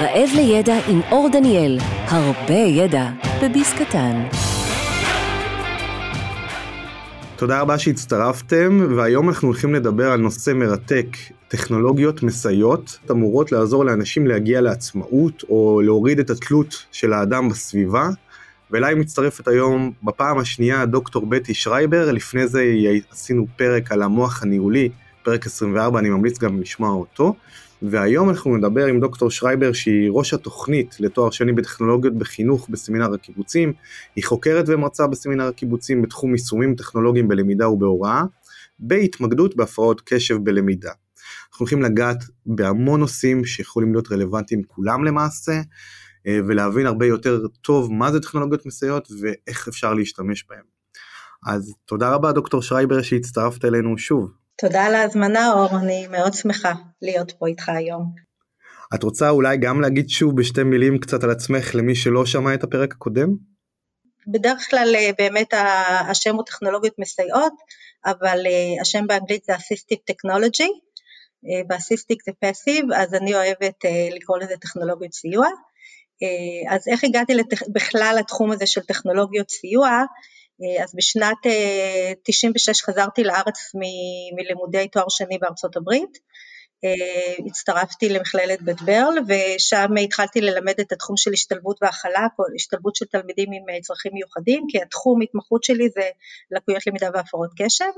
רעב לידע עם אור דניאל, הרבה ידע בביס קטן. תודה רבה שהצטרפתם, והיום אנחנו הולכים לדבר על נושא מרתק, טכנולוגיות מסייעות אמורות לעזור לאנשים להגיע לעצמאות או להוריד את התלות של האדם בסביבה. ואליי מצטרפת היום בפעם השנייה דוקטור בטי שרייבר, לפני זה עשינו פרק על המוח הניהולי, פרק 24, אני ממליץ גם לשמוע אותו. והיום אנחנו נדבר עם דוקטור שרייבר שהיא ראש התוכנית לתואר שני בטכנולוגיות בחינוך בסמינר הקיבוצים, היא חוקרת ומרצה בסמינר הקיבוצים בתחום יישומים טכנולוגיים בלמידה ובהוראה, בהתמקדות בהפרעות קשב בלמידה. אנחנו הולכים לגעת בהמון נושאים שיכולים להיות רלוונטיים כולם למעשה, אה, ולהבין הרבה יותר טוב מה זה טכנולוגיות מסייעות ואיך אפשר להשתמש בהן. אז תודה רבה דוקטור שרייבר שהצטרפת אלינו שוב. תודה על ההזמנה אור, אני מאוד שמחה להיות פה איתך היום. את רוצה אולי גם להגיד שוב בשתי מילים קצת על עצמך למי שלא שמע את הפרק הקודם? בדרך כלל אה, באמת השם הוא טכנולוגיות מסייעות, אבל אה, השם באנגלית זה Assistive Technology, באסיסטיק זה פסיב, אז אני אוהבת לקרוא לזה טכנולוגיות סיוע. אה, אז איך הגעתי לתכ... בכלל לתחום הזה של טכנולוגיות סיוע? אה, אז בשנת 96 אה, חזרתי לארץ מ- מלימודי תואר שני בארצות הברית, הצטרפתי למכללת בית ברל ושם התחלתי ללמד את התחום של השתלבות והכלה, השתלבות של תלמידים עם צרכים מיוחדים, כי התחום התמחות שלי זה לקויות למידה והפרעות קשב.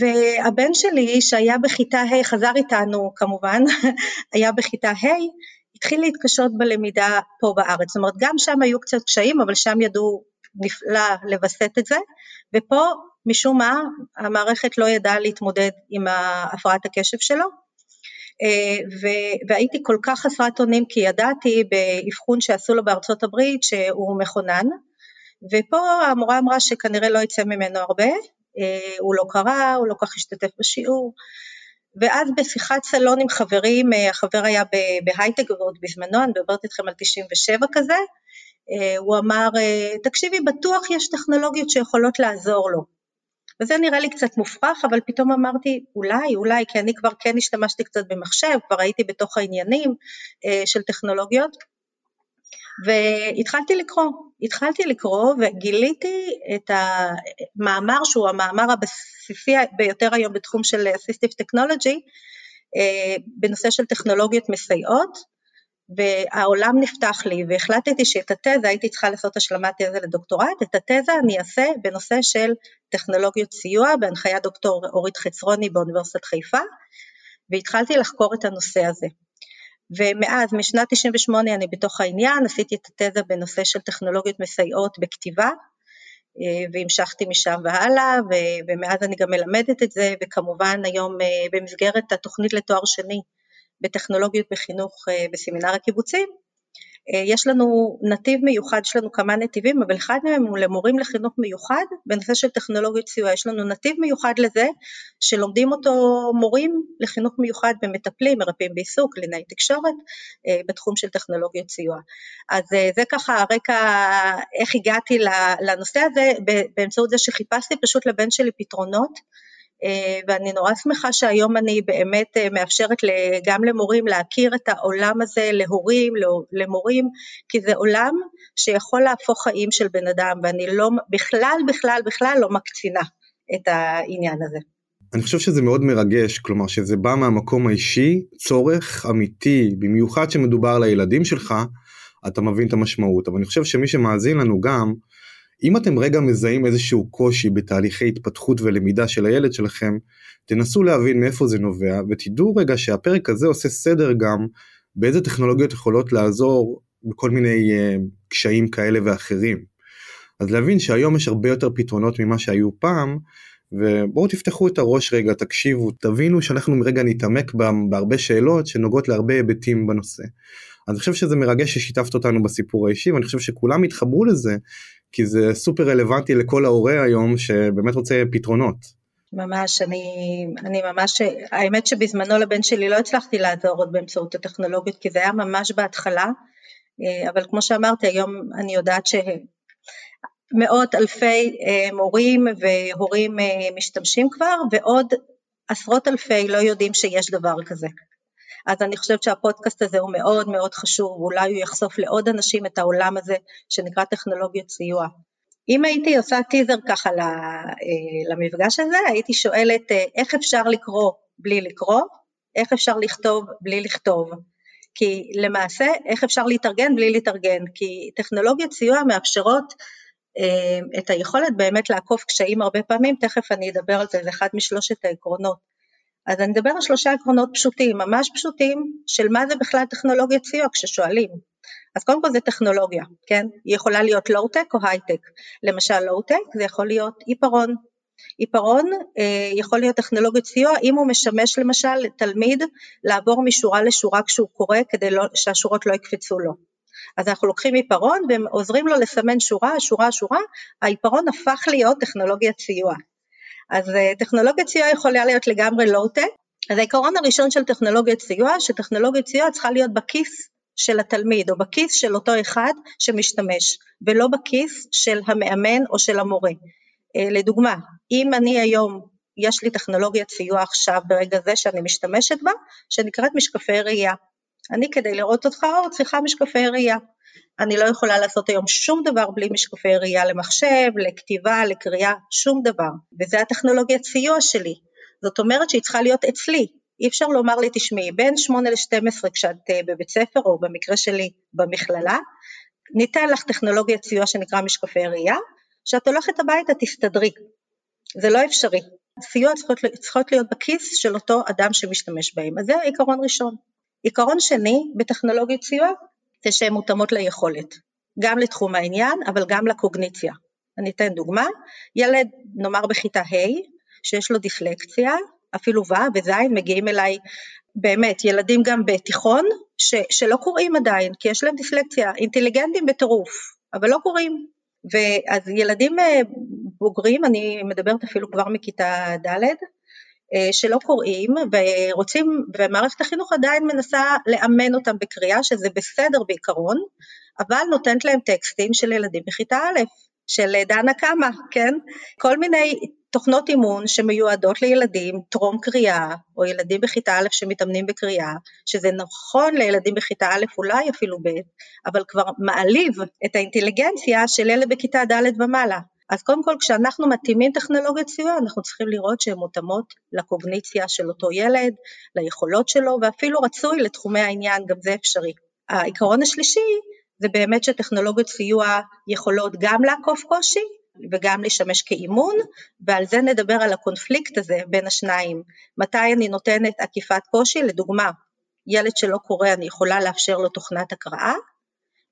והבן שלי שהיה בכיתה ה', חזר איתנו כמובן, היה בכיתה ה', התחיל להתקשות בלמידה פה בארץ, זאת אומרת גם שם היו קצת קשיים אבל שם ידעו נפלא לווסת את זה ופה משום מה המערכת לא ידעה להתמודד עם הפרעת הקשב שלו. והייתי כל כך חסרת אונים כי ידעתי באבחון שעשו לו בארצות הברית שהוא מכונן ופה המורה אמרה שכנראה לא יצא ממנו הרבה, הוא לא קרא, הוא לא כך השתתף בשיעור. ואז בשיחת סלון עם חברים, אה, החבר היה בהייטק ועוד בזמנו, אני מדברת איתכם על 97 כזה, אה, הוא אמר, אה, תקשיבי, בטוח יש טכנולוגיות שיכולות לעזור לו. וזה נראה לי קצת מופרך, אבל פתאום אמרתי, אולי, אולי, כי אני כבר כן השתמשתי קצת במחשב, כבר הייתי בתוך העניינים של טכנולוגיות, והתחלתי לקרוא, התחלתי לקרוא וגיליתי את המאמר שהוא המאמר הבסיסי ביותר היום בתחום של Assistive Technology אה, בנושא של טכנולוגיות מסייעות והעולם נפתח לי והחלטתי שאת התזה, הייתי צריכה לעשות השלמת תזה לדוקטורט, את התזה אני אעשה בנושא של טכנולוגיות סיוע בהנחיית דוקטור אורית חצרוני באוניברסיטת חיפה והתחלתי לחקור את הנושא הזה. ומאז, משנת 98 אני בתוך העניין, עשיתי את התזה בנושא של טכנולוגיות מסייעות בכתיבה, אה, והמשכתי משם והלאה, ומאז אני גם מלמדת את זה, וכמובן היום אה, במסגרת התוכנית לתואר שני בטכנולוגיות בחינוך אה, בסמינר הקיבוצים, אה, יש לנו נתיב מיוחד, יש לנו כמה נתיבים, אבל אחד מהם הוא למורים לחינוך מיוחד. בנושא של טכנולוגיות סיוע, יש לנו נתיב מיוחד לזה שלומדים אותו מורים לחינוך מיוחד ומטפלים, מרפאים בעיסוק, קלינאי תקשורת אה, בתחום של טכנולוגיות סיוע. אז זה ככה הרקע איך הגעתי לנושא הזה באמצעות זה שחיפשתי פשוט לבן שלי פתרונות ואני נורא שמחה שהיום אני באמת אה, מאפשרת גם למורים להכיר את העולם הזה להורים, למורים, כי זה עולם שיכול להפוך חיים של בן אדם ואני לא, בכלל בכלל בכלל לא מקצינה את העניין הזה. אני חושב שזה מאוד מרגש, כלומר שזה בא מהמקום האישי, צורך אמיתי, במיוחד שמדובר לילדים שלך, אתה מבין את המשמעות, אבל אני חושב שמי שמאזין לנו גם, אם אתם רגע מזהים איזשהו קושי בתהליכי התפתחות ולמידה של הילד שלכם, תנסו להבין מאיפה זה נובע, ותדעו רגע שהפרק הזה עושה סדר גם באיזה טכנולוגיות יכולות לעזור בכל מיני uh, קשיים כאלה ואחרים. אז להבין שהיום יש הרבה יותר פתרונות ממה שהיו פעם, ובואו תפתחו את הראש רגע, תקשיבו, תבינו שאנחנו רגע נתעמק בהרבה שאלות שנוגעות להרבה היבטים בנושא. אני חושב שזה מרגש ששיתפת אותנו בסיפור האישי ואני חושב שכולם יתחברו לזה כי זה סופר רלוונטי לכל ההורה היום שבאמת רוצה פתרונות. ממש, אני, אני ממש, האמת שבזמנו לבן שלי לא הצלחתי לעזור עוד באמצעות הטכנולוגיות כי זה היה ממש בהתחלה, אה, אבל כמו שאמרתי היום אני יודעת שמאות אלפי אה, מורים והורים אה, משתמשים כבר ועוד עשרות אלפי לא יודעים שיש דבר כזה. אז אני חושבת שהפודקאסט הזה הוא מאוד מאוד חשוב, ואולי הוא יחשוף לעוד אנשים את העולם הזה שנקרא טכנולוגיות סיוע. אם הייתי עושה טיזר ככה למפגש הזה, הייתי שואלת איך אפשר לקרוא בלי לקרוא, איך אפשר לכתוב בלי לכתוב. כי למעשה, איך אפשר להתארגן בלי להתארגן? כי טכנולוגיות סיוע מאפשרות אה, את היכולת באמת לעקוף קשיים הרבה פעמים, תכף אני אדבר על זה, זה אחד משלושת העקרונות. אז אני אדבר על שלושה עקרונות פשוטים, ממש פשוטים, של מה זה בכלל טכנולוגיית סיוע כששואלים. אז קודם כל זה טכנולוגיה, כן? היא יכולה להיות לואו-טק או הייטק. למשל לואו-טק זה יכול להיות עיפרון, עיפרון אה, יכול להיות טכנולוגיית סיוע אם הוא משמש למשל לתלמיד לעבור משורה לשורה כשהוא קורא כדי לא, שהשורות לא יקפצו לו. אז אנחנו לוקחים עיפרון ועוזרים לו לסמן שורה, שורה, שורה, העיפרון הפך להיות טכנולוגיית סיוע. אז אה, טכנולוגיית סיוע יכולה להיות לגמרי לואו-טק, אז העיקרון הראשון של טכנולוגיית סיוע, שטכנולוגיית סיוע צריכה להיות בכיס של התלמיד או בכיס של אותו אחד שמשתמש, ולא בכיס של המאמן או של המורה. אה, לדוגמה, אם אני היום, יש לי טכנולוגיית סיוע עכשיו ברגע זה שאני משתמשת בה, שנקראת משקפי ראייה. אני כדי לראות אותך אור צריכה משקפי ראייה. אני לא יכולה לעשות היום שום דבר בלי משקפי ראייה למחשב, לכתיבה, לקריאה, שום דבר. וזה הטכנולוגיית סיוע שלי. זאת אומרת שהיא צריכה להיות אצלי. אי אפשר לומר לי, תשמעי, בין 8 ל-12 כשאת אה, בבית ספר, או במקרה שלי במכללה, ניתן לך טכנולוגיית סיוע שנקרא משקפי ראייה, כשאת הולכת הביתה תסתדרי. זה לא אפשרי. סיוע צריכות, צריכות להיות בכיס של אותו אדם שמשתמש בהם. אז זה עיקרון ראשון. עיקרון שני בטכנולוגיות סיוע זה שהן מותאמות ליכולת, גם לתחום העניין אבל גם לקוגניציה. אני אתן דוגמה, ילד נאמר בכיתה ה' שיש לו דיסלקציה, אפילו ו' וז' מגיעים אליי באמת ילדים גם בתיכון ש, שלא קוראים עדיין כי יש להם דיסלקציה, אינטליגנטים בטירוף, אבל לא קוראים. ואז ילדים אה, בוגרים, אני מדברת אפילו כבר מכיתה ד', שלא קוראים ורוצים, ומערכת החינוך עדיין מנסה לאמן אותם בקריאה, שזה בסדר בעיקרון, אבל נותנת להם טקסטים של ילדים בכיתה א', של דנה קמה, כן? כל מיני תוכנות אימון שמיועדות לילדים טרום קריאה, או ילדים בכיתה א' שמתאמנים בקריאה, שזה נכון לילדים בכיתה א', אולי אפילו ב', אבל כבר מעליב את האינטליגנציה של ילד בכיתה ד' ומעלה. אז קודם כל כשאנחנו מתאימים טכנולוגיות סיוע אנחנו צריכים לראות שהן מותאמות לקוגניציה של אותו ילד, ליכולות שלו ואפילו רצוי לתחומי העניין, גם זה אפשרי. העיקרון השלישי זה באמת שטכנולוגיות סיוע יכולות גם לעקוף קושי וגם לשמש כאימון, ועל זה נדבר על הקונפליקט הזה בין השניים. מתי אני נותנת עקיפת קושי, לדוגמה, ילד שלא קורא אני יכולה לאפשר לו תוכנת הקראה,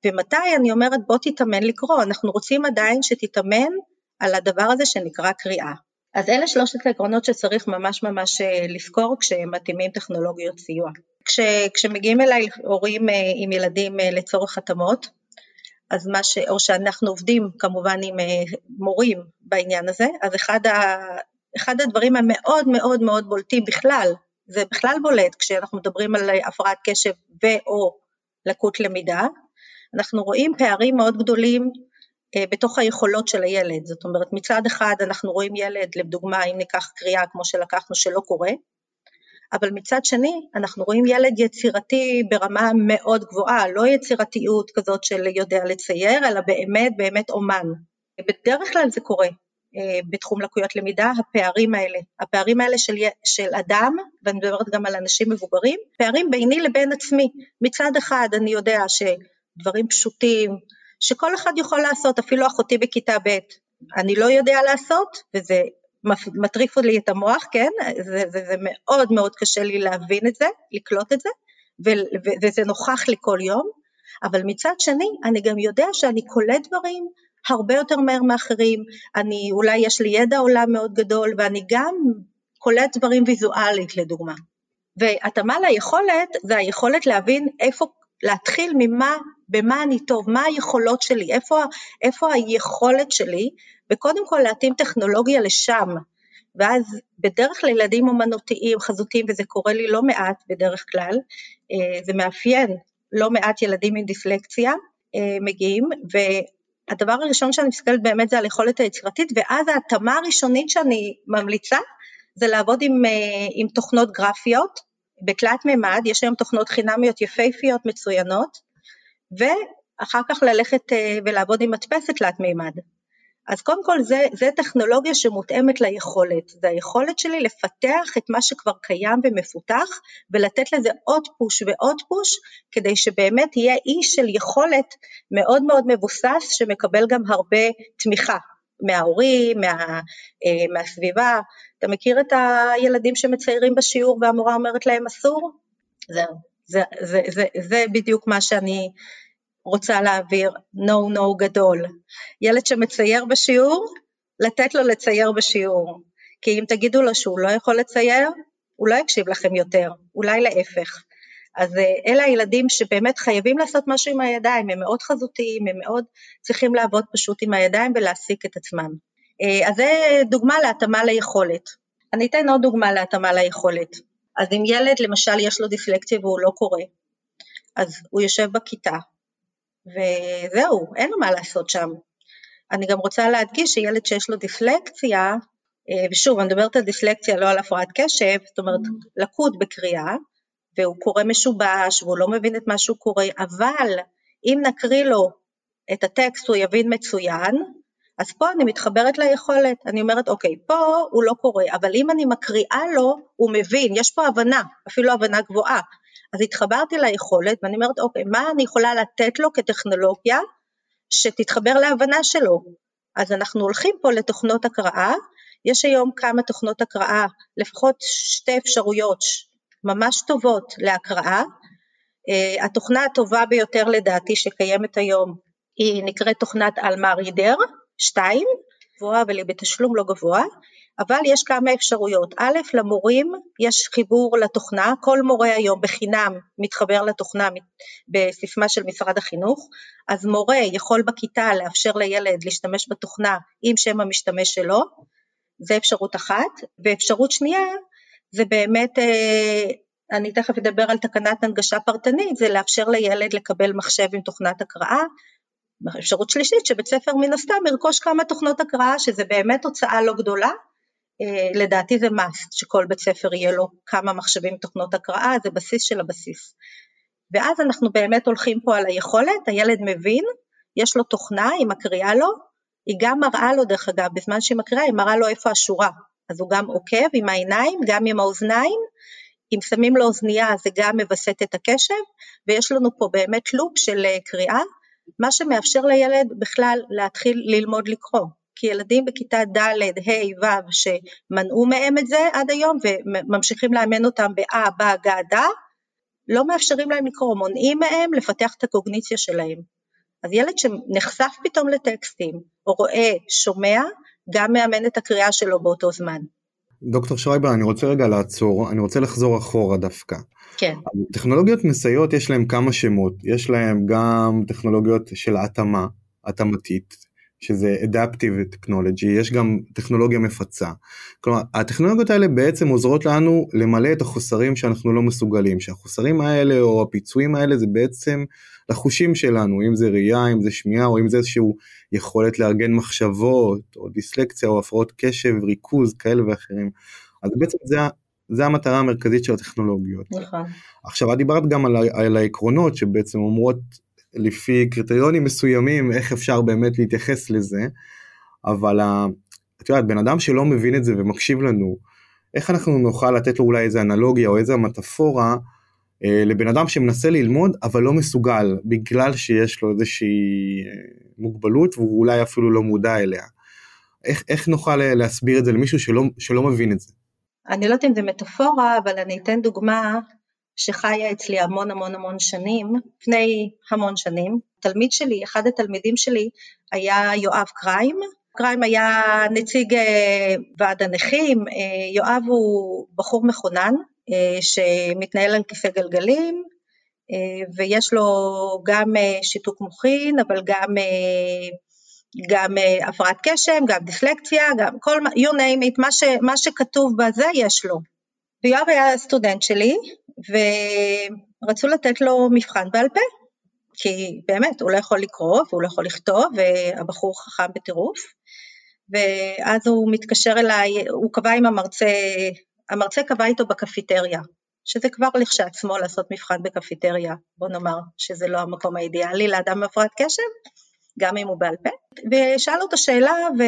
ומתי אני אומרת בוא תתאמן לקרוא, אנחנו רוצים עדיין שתתאמן על הדבר הזה שנקרא קריאה. אז אלה שלושת העקרונות שצריך ממש ממש אה, לזכור כשמתאימים טכנולוגיות סיוע. כש, כשמגיעים אליי הורים אה, עם ילדים אה, לצורך התאמות, אז מה ש... או שאנחנו עובדים כמובן עם מורים בעניין הזה, אז אחד, ה, אחד הדברים המאוד מאוד מאוד בולטים בכלל, זה בכלל בולט כשאנחנו מדברים על הפרעת קשב ו/או לקות למידה, אנחנו רואים פערים מאוד גדולים אה, בתוך היכולות של הילד, זאת אומרת מצד אחד אנחנו רואים ילד, לדוגמה אם ניקח קריאה כמו שלקחנו שלא קורה, אבל מצד שני אנחנו רואים ילד יצירתי ברמה מאוד גבוהה, לא יצירתיות כזאת של יודע לצייר, אלא באמת באמת אומן. בדרך כלל זה קורה אה, בתחום לקויות למידה, הפערים האלה, הפערים האלה של, של אדם, ואני מדברת גם על אנשים מבוגרים, פערים ביני לבין עצמי. מצד אחד אני יודע ש... דברים פשוטים, שכל אחד יכול לעשות, אפילו אחותי בכיתה ב', אני לא יודע לעשות, וזה מטריף לי את המוח, כן? זה, זה, זה מאוד מאוד קשה לי להבין את זה, לקלוט את זה, ו, ו, וזה נוכח לי כל יום, אבל מצד שני, אני גם יודע שאני קולט דברים הרבה יותר מהר מאחרים, אני, אולי יש לי ידע עולם מאוד גדול, ואני גם קולט דברים ויזואלית לדוגמה. והתאמה ליכולת זה היכולת להבין איפה, להתחיל ממה במה אני טוב, מה היכולות שלי, איפה, איפה היכולת שלי, וקודם כל להתאים טכנולוגיה לשם. ואז בדרך כלל ילדים אומנותיים, חזותיים, וזה קורה לי לא מעט בדרך כלל, אה, זה מאפיין לא מעט ילדים עם דיסלקציה אה, מגיעים, והדבר הראשון שאני מסתכלת באמת זה על יכולת היצירתית, ואז ההתאמה הראשונית שאני ממליצה זה לעבוד עם, אה, עם תוכנות גרפיות, בתלת מימד, יש היום תוכנות חינמיות יפהפיות מצוינות, ואחר כך ללכת אה, ולעבוד עם מדפסת תלת מימד. אז קודם כל זה, זה טכנולוגיה שמותאמת ליכולת, זה היכולת שלי לפתח את מה שכבר קיים ומפותח ולתת לזה עוד פוש ועוד פוש כדי שבאמת יהיה אי של יכולת מאוד מאוד מבוסס שמקבל גם הרבה תמיכה מההורים, מה, אה, מהסביבה. אתה מכיר את הילדים שמציירים בשיעור והמורה אומרת להם אסור? זהו, זה, זה, זה, זה בדיוק מה שאני רוצה להעביר no no גדול. ילד שמצייר בשיעור, לתת לו לצייר בשיעור. כי אם תגידו לו שהוא לא יכול לצייר, הוא לא יקשיב לכם יותר, אולי להפך. אז אה, אלה הילדים שבאמת חייבים לעשות משהו עם הידיים, הם מאוד חזותיים, הם מאוד צריכים לעבוד פשוט עם הידיים ולהעסיק את עצמם. אה, אז זה דוגמה להתאמה ליכולת. אני אתן עוד דוגמה להתאמה ליכולת. אז אם ילד למשל יש לו דיסלקציה והוא לא קורא, אז הוא יושב בכיתה, וזהו, אין לו מה לעשות שם. אני גם רוצה להדגיש שילד שיש לו דיסלקציה, אה, ושוב, אני מדברת על דיסלקציה, לא על הפרעת קשב, זאת אומרת, לקות בקריאה, והוא קורא משובש, והוא לא מבין את מה שהוא קורא, אבל אם נקריא לו את הטקסט הוא יבין מצוין, אז פה אני מתחברת ליכולת, אני אומרת אוקיי, פה הוא לא קורא, אבל אם אני מקריאה לו, הוא מבין, יש פה הבנה, אפילו הבנה גבוהה, אז התחברתי ליכולת ואני אומרת אוקיי, מה אני יכולה לתת לו כטכנולוגיה שתתחבר להבנה שלו? אז אנחנו הולכים פה לתוכנות הקראה, יש היום כמה תוכנות הקראה, לפחות שתי אפשרויות ממש טובות להקראה. Uh, התוכנה הטובה ביותר לדעתי שקיימת היום היא נקראת תוכנת אלמה רידר 2, גבוהה אבל היא בתשלום לא גבוה, אבל יש כמה אפשרויות. א', למורים יש חיבור לתוכנה, כל מורה היום בחינם מתחבר לתוכנה בסיסמה של משרד החינוך, אז מורה יכול בכיתה לאפשר לילד להשתמש בתוכנה עם שם המשתמש שלו, זה אפשרות אחת, ואפשרות שנייה זה באמת, אה, אני תכף אדבר על תקנת הנגשה פרטנית, זה לאפשר לילד לקבל מחשב עם תוכנת הקראה, אפשרות שלישית שבית ספר מן הסתם ירכוש כמה תוכנות הקראה שזה באמת הוצאה לא גדולה. אה, לדעתי זה must שכל בית ספר יהיה לו כמה מחשבים תוכנות הקראה, זה בסיס של הבסיס. ואז אנחנו באמת הולכים פה על היכולת, הילד מבין, יש לו תוכנה, היא מקריאה לו, היא גם מראה לו דרך אגב, בזמן שהיא מקריאה היא מראה לו איפה השורה, אז הוא גם עוקב עם העיניים, גם עם האוזניים, אם שמים לו אוזנייה זה גם מווסת את הקשב, ויש לנו פה באמת לופ של אה, קריאה, מה שמאפשר לילד בכלל להתחיל ללמוד לקרוא. כי ילדים בכיתה ד', ה', ו', שמנעו מהם את זה עד היום וממשיכים לאמן אותם באה, בא, גא, דה, לא מאפשרים להם לקרוא, מונעים מהם לפתח את הקוגניציה שלהם. אז ילד שנחשף פתאום לטקסטים, או רואה, שומע, גם מאמן את הקריאה שלו באותו זמן. דוקטור שרייבר, אני רוצה רגע לעצור, אני רוצה לחזור אחורה דווקא. כן. טכנולוגיות מסייעות יש להם כמה שמות, יש להם גם טכנולוגיות של התאמה, התאמתית, שזה Adaptive Technology, יש גם טכנולוגיה מפצה. כלומר, הטכנולוגיות האלה בעצם עוזרות לנו למלא את החוסרים שאנחנו לא מסוגלים, שהחוסרים האלה או הפיצויים האלה זה בעצם לחושים שלנו, אם זה ראייה, אם זה שמיעה, או אם זה איזשהו יכולת לארגן מחשבות, או דיסלקציה, או הפרעות קשב, ריכוז, כאלה ואחרים. אז בעצם זה, זה המטרה המרכזית של הטכנולוגיות. נכון. עכשיו, את דיברת גם על, על העקרונות שבעצם אומרות לפי קריטריונים מסוימים איך אפשר באמת להתייחס לזה, אבל את יודעת, בן אדם שלא מבין את זה ומקשיב לנו, איך אנחנו נוכל לתת לו אולי איזה אנלוגיה או איזה מטאפורה אה, לבן אדם שמנסה ללמוד אבל לא מסוגל בגלל שיש לו איזושהי אה, מוגבלות והוא אולי אפילו לא מודע אליה. איך, איך נוכל להסביר את זה למישהו שלא, שלא מבין את זה? אני לא יודעת אם זה מטאפורה, אבל אני אתן דוגמה שחיה אצלי המון המון המון שנים, לפני המון שנים. תלמיד שלי, אחד התלמידים שלי היה יואב קריים. קריים היה נציג אה, ועד הנכים, אה, יואב הוא בחור מכונן אה, שמתנהל על כיסא גלגלים ויש לו גם שיתוק מוחין אבל גם, גם הפרעת קשם, גם דיסלקציה, גם כל, you name it, מה, ש, מה שכתוב בזה יש לו. ויואב היה סטודנט שלי ורצו לתת לו מבחן בעל פה, כי באמת הוא לא יכול לקרוא והוא לא יכול לכתוב והבחור חכם בטירוף, ואז הוא מתקשר אליי, הוא קבע עם המרצה, המרצה קבע איתו בקפיטריה, שזה כבר לכשעצמו לעשות מבחן בקפיטריה, בוא נאמר שזה לא המקום האידיאלי לאדם עם הפרעת קשב, גם אם הוא בעל פה, ושאל אותו שאלה ו...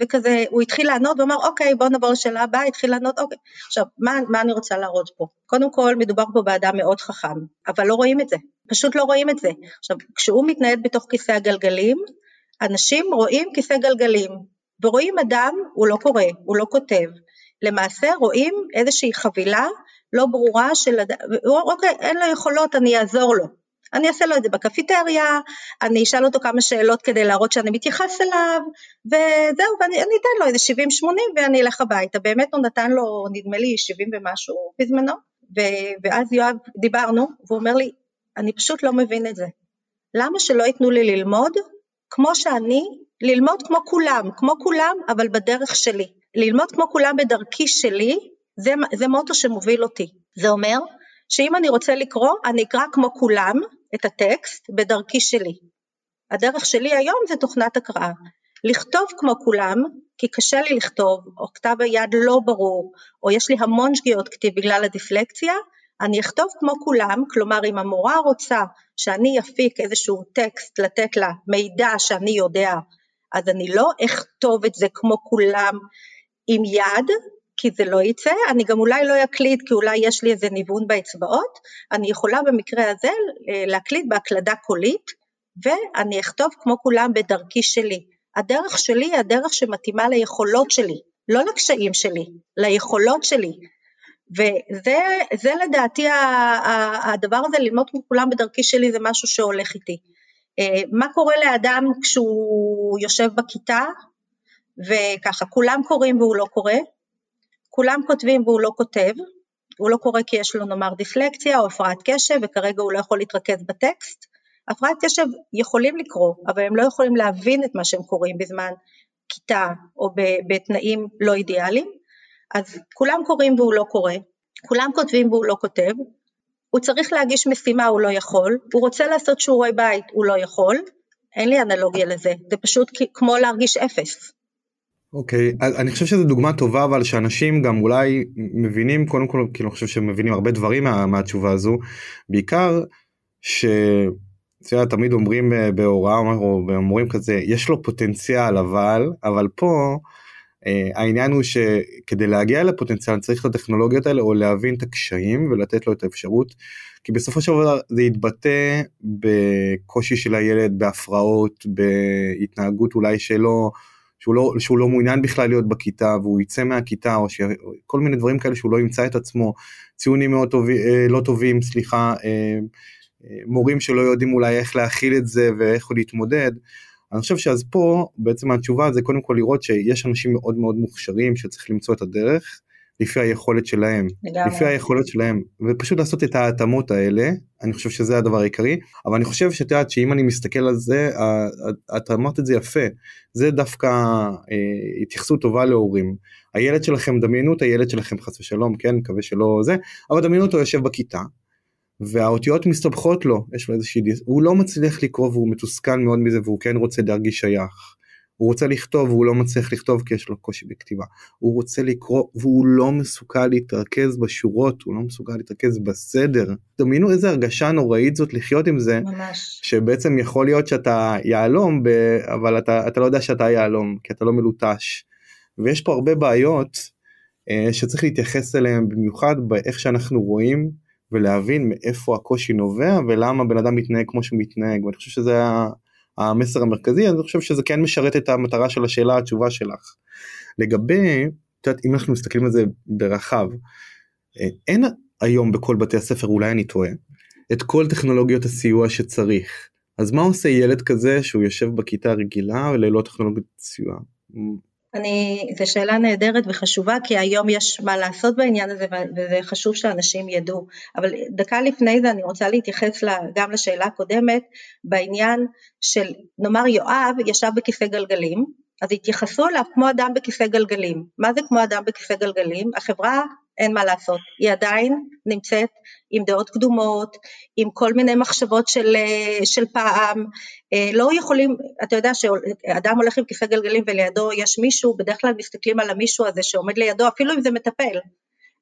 וכזה, הוא התחיל לענות ואמר אוקיי בוא נעבור לשאלה הבאה, התחיל לענות אוקיי. עכשיו מה, מה אני רוצה להראות פה? קודם כל מדובר פה באדם מאוד חכם, אבל לא רואים את זה, פשוט לא רואים את זה. עכשיו כשהוא מתנהל בתוך כיסא הגלגלים, אנשים רואים כיסא גלגלים, ורואים אדם, הוא לא קורא, הוא לא כותב, למעשה רואים איזושהי חבילה לא ברורה של אדם, אוקיי אין לו יכולות אני אעזור לו, אני אעשה לו את זה בקפיטריה, אני אשאל אותו כמה שאלות כדי להראות שאני מתייחס אליו, וזהו, ואני אתן לו איזה 70-80 ואני אלך הביתה. באמת הוא נתן לו, נדמה לי, 70 ומשהו בזמנו, ו- ואז יואב, דיברנו, והוא אומר לי, אני פשוט לא מבין את זה. למה שלא ייתנו לי ללמוד כמו שאני, ללמוד כמו כולם, כמו כולם, אבל בדרך שלי. ללמוד כמו כולם בדרכי שלי, זה, זה מוטו שמוביל אותי. זה אומר שאם אני רוצה לקרוא, אני אקרא כמו כולם את הטקסט בדרכי שלי. הדרך שלי היום זה תוכנת הקראה. לכתוב כמו כולם, כי קשה לי לכתוב, או כתב היד לא ברור, או יש לי המון שגיאות כתיב בגלל הדיפלקציה, אני אכתוב כמו כולם, כלומר אם המורה רוצה שאני אפיק איזשהו טקסט לתת לה מידע שאני יודע, אז אני לא אכתוב את זה כמו כולם עם יד, כי זה לא יצא, אני גם אולי לא אקליד כי אולי יש לי איזה ניוון באצבעות, אני יכולה במקרה הזה אה, להקליד בהקלדה קולית ואני אכתוב כמו כולם בדרכי שלי. הדרך שלי היא הדרך שמתאימה ליכולות שלי, לא לקשיים שלי, ליכולות שלי. וזה לדעתי הדבר הזה, ללמוד כמו כולם בדרכי שלי זה משהו שהולך איתי. אה, מה קורה לאדם כשהוא יושב בכיתה וככה כולם קוראים והוא לא קורא, כולם כותבים והוא לא כותב, הוא לא קורא כי יש לו נאמר דיפלקציה או הפרעת קשב וכרגע הוא לא יכול להתרכז בטקסט. הפרעת קשב יכולים לקרוא, אבל הם לא יכולים להבין את מה שהם קוראים בזמן כיתה או בתנאים לא אידיאליים. אז כולם קוראים והוא לא קורא, כולם כותבים והוא לא כותב, הוא צריך להגיש משימה, הוא לא יכול, הוא רוצה לעשות שיעורי בית, הוא לא יכול, אין לי אנלוגיה לזה, זה פשוט כמו להרגיש אפס. אוקיי, okay, אני חושב שזו דוגמה טובה אבל שאנשים גם אולי מבינים קודם כל כאילו אני חושב שהם מבינים הרבה דברים מה, מהתשובה הזו בעיקר ש... תמיד אומרים אה, בהוראה או אומרים כזה יש לו פוטנציאל אבל אבל פה אה, העניין הוא שכדי להגיע לפוטנציאל צריך את הטכנולוגיות האלה או להבין את הקשיים ולתת לו את האפשרות כי בסופו של דבר זה יתבטא בקושי של הילד בהפרעות בהתנהגות אולי שלא. שהוא לא, שהוא לא מעוניין בכלל להיות בכיתה והוא יצא מהכיתה או כל מיני דברים כאלה שהוא לא ימצא את עצמו, ציונים מאוד טובים, אה, לא טובים, סליחה, אה, אה, מורים שלא יודעים אולי איך להכיל את זה ואיך להתמודד. אני חושב שאז פה בעצם התשובה זה קודם כל לראות שיש אנשים מאוד מאוד מוכשרים שצריך למצוא את הדרך לפי היכולת שלהם, לגמרי. לפי היכולת שלהם, ופשוט לעשות את ההתאמות האלה, אני חושב שזה הדבר העיקרי, אבל אני חושב שאת יודעת שאם אני מסתכל על זה, את אמרת את זה יפה, זה דווקא אה, התייחסות טובה להורים. הילד שלכם, דמיינו את הילד שלכם חס ושלום, כן, מקווה שלא זה, אבל דמיינו אותו יושב בכיתה, והאותיות מסתבכות לו, יש לו איזושהי, הוא לא מצליח לקרוא והוא מתוסכל מאוד מזה והוא כן רוצה להרגיש שייך. הוא רוצה לכתוב והוא לא מצליח לכתוב כי יש לו קושי בכתיבה. הוא רוצה לקרוא והוא לא מסוגל להתרכז בשורות, הוא לא מסוגל להתרכז בסדר. דמיינו איזה הרגשה נוראית זאת לחיות עם זה. ממש. שבעצם יכול להיות שאתה יהלום, ב... אבל אתה, אתה לא יודע שאתה יהלום, כי אתה לא מלוטש. ויש פה הרבה בעיות אה, שצריך להתייחס אליהן במיוחד באיך שאנחנו רואים ולהבין מאיפה הקושי נובע ולמה בן אדם מתנהג כמו שהוא מתנהג ואני חושב שזה המסר המרכזי אני חושב שזה כן משרת את המטרה של השאלה התשובה שלך. לגבי, את יודעת, אם אנחנו מסתכלים על זה ברחב, אה, אין היום בכל בתי הספר, אולי אני טועה, את כל טכנולוגיות הסיוע שצריך. אז מה עושה ילד כזה שהוא יושב בכיתה רגילה וללא טכנולוגיות סיוע? אני, זו שאלה נהדרת וחשובה כי היום יש מה לעשות בעניין הזה וזה חשוב שאנשים ידעו, אבל דקה לפני זה אני רוצה להתייחס גם לשאלה הקודמת בעניין של נאמר יואב ישב בכיסא גלגלים אז התייחסו אליו כמו אדם בכיסא גלגלים, מה זה כמו אדם בכיסא גלגלים? החברה אין מה לעשות, היא עדיין נמצאת עם דעות קדומות, עם כל מיני מחשבות של, של פעם, אה, לא יכולים, אתה יודע שאדם הולך עם כיסא גלגלים ולידו יש מישהו, בדרך כלל מסתכלים על המישהו הזה שעומד לידו, אפילו אם זה מטפל,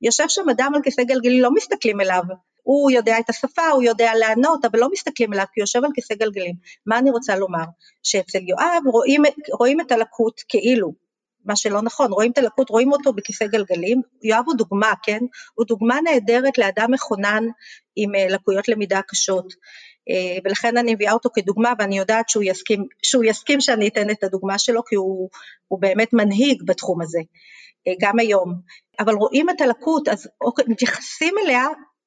יושב שם אדם על כיסא גלגלים, לא מסתכלים אליו, הוא יודע את השפה, הוא יודע לענות, אבל לא מסתכלים עליו כי הוא יושב על כיסא גלגלים. מה אני רוצה לומר? שאצל יואב רואים, רואים את הלקות כאילו, מה שלא נכון, רואים את הלקות, רואים אותו בכיסא גלגלים, יואב הוא דוגמה, כן? הוא דוגמה נהדרת לאדם מכונן עם אה, לקויות למידה קשות, אה, ולכן אני מביאה אותו כדוגמה ואני יודעת שהוא יסכים, שהוא יסכים שאני אתן את הדוגמה שלו כי הוא, הוא באמת מנהיג בתחום הזה, אה, גם היום. אבל רואים את הלקות, אז אוקיי, מתייחסים אליה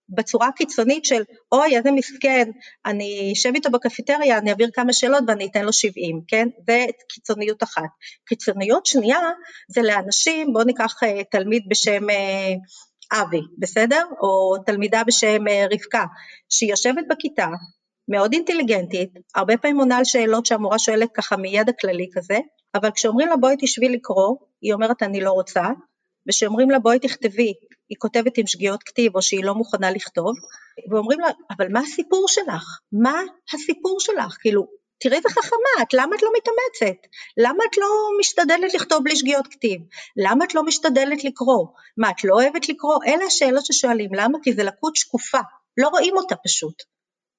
בצורה קיצונית של אוי איזה מסכן, אני אשב איתו בקפיטריה, אני אעביר כמה שאלות ואני אתן לו 70, כן? זה קיצוניות אחת. קיצוניות שנייה זה לאנשים, בואו ניקח uh, תלמיד בשם uh, אבי, בסדר? או תלמידה בשם uh, רבקה, שהיא יושבת בכיתה, מאוד אינטליגנטית, הרבה פעמים עונה על שאלות שהמורה שואלת ככה מידע כללי כזה, אבל כשאומרים לה בואי תשבי לקרוא, היא אומרת אני לא רוצה, וכשאומרים לה בואי תכתבי, היא כותבת עם שגיאות כתיב או שהיא לא מוכנה לכתוב, ואומרים לה, אבל מה הסיפור שלך? מה הסיפור שלך? כאילו, תראי איזה חכמה את, למה את לא מתאמצת? למה את לא משתדלת לכתוב בלי שגיאות כתיב? למה את לא משתדלת לקרוא? מה, את לא אוהבת לקרוא? אלה השאלות ששואלים, למה? כי זה לקות שקופה, לא רואים אותה פשוט.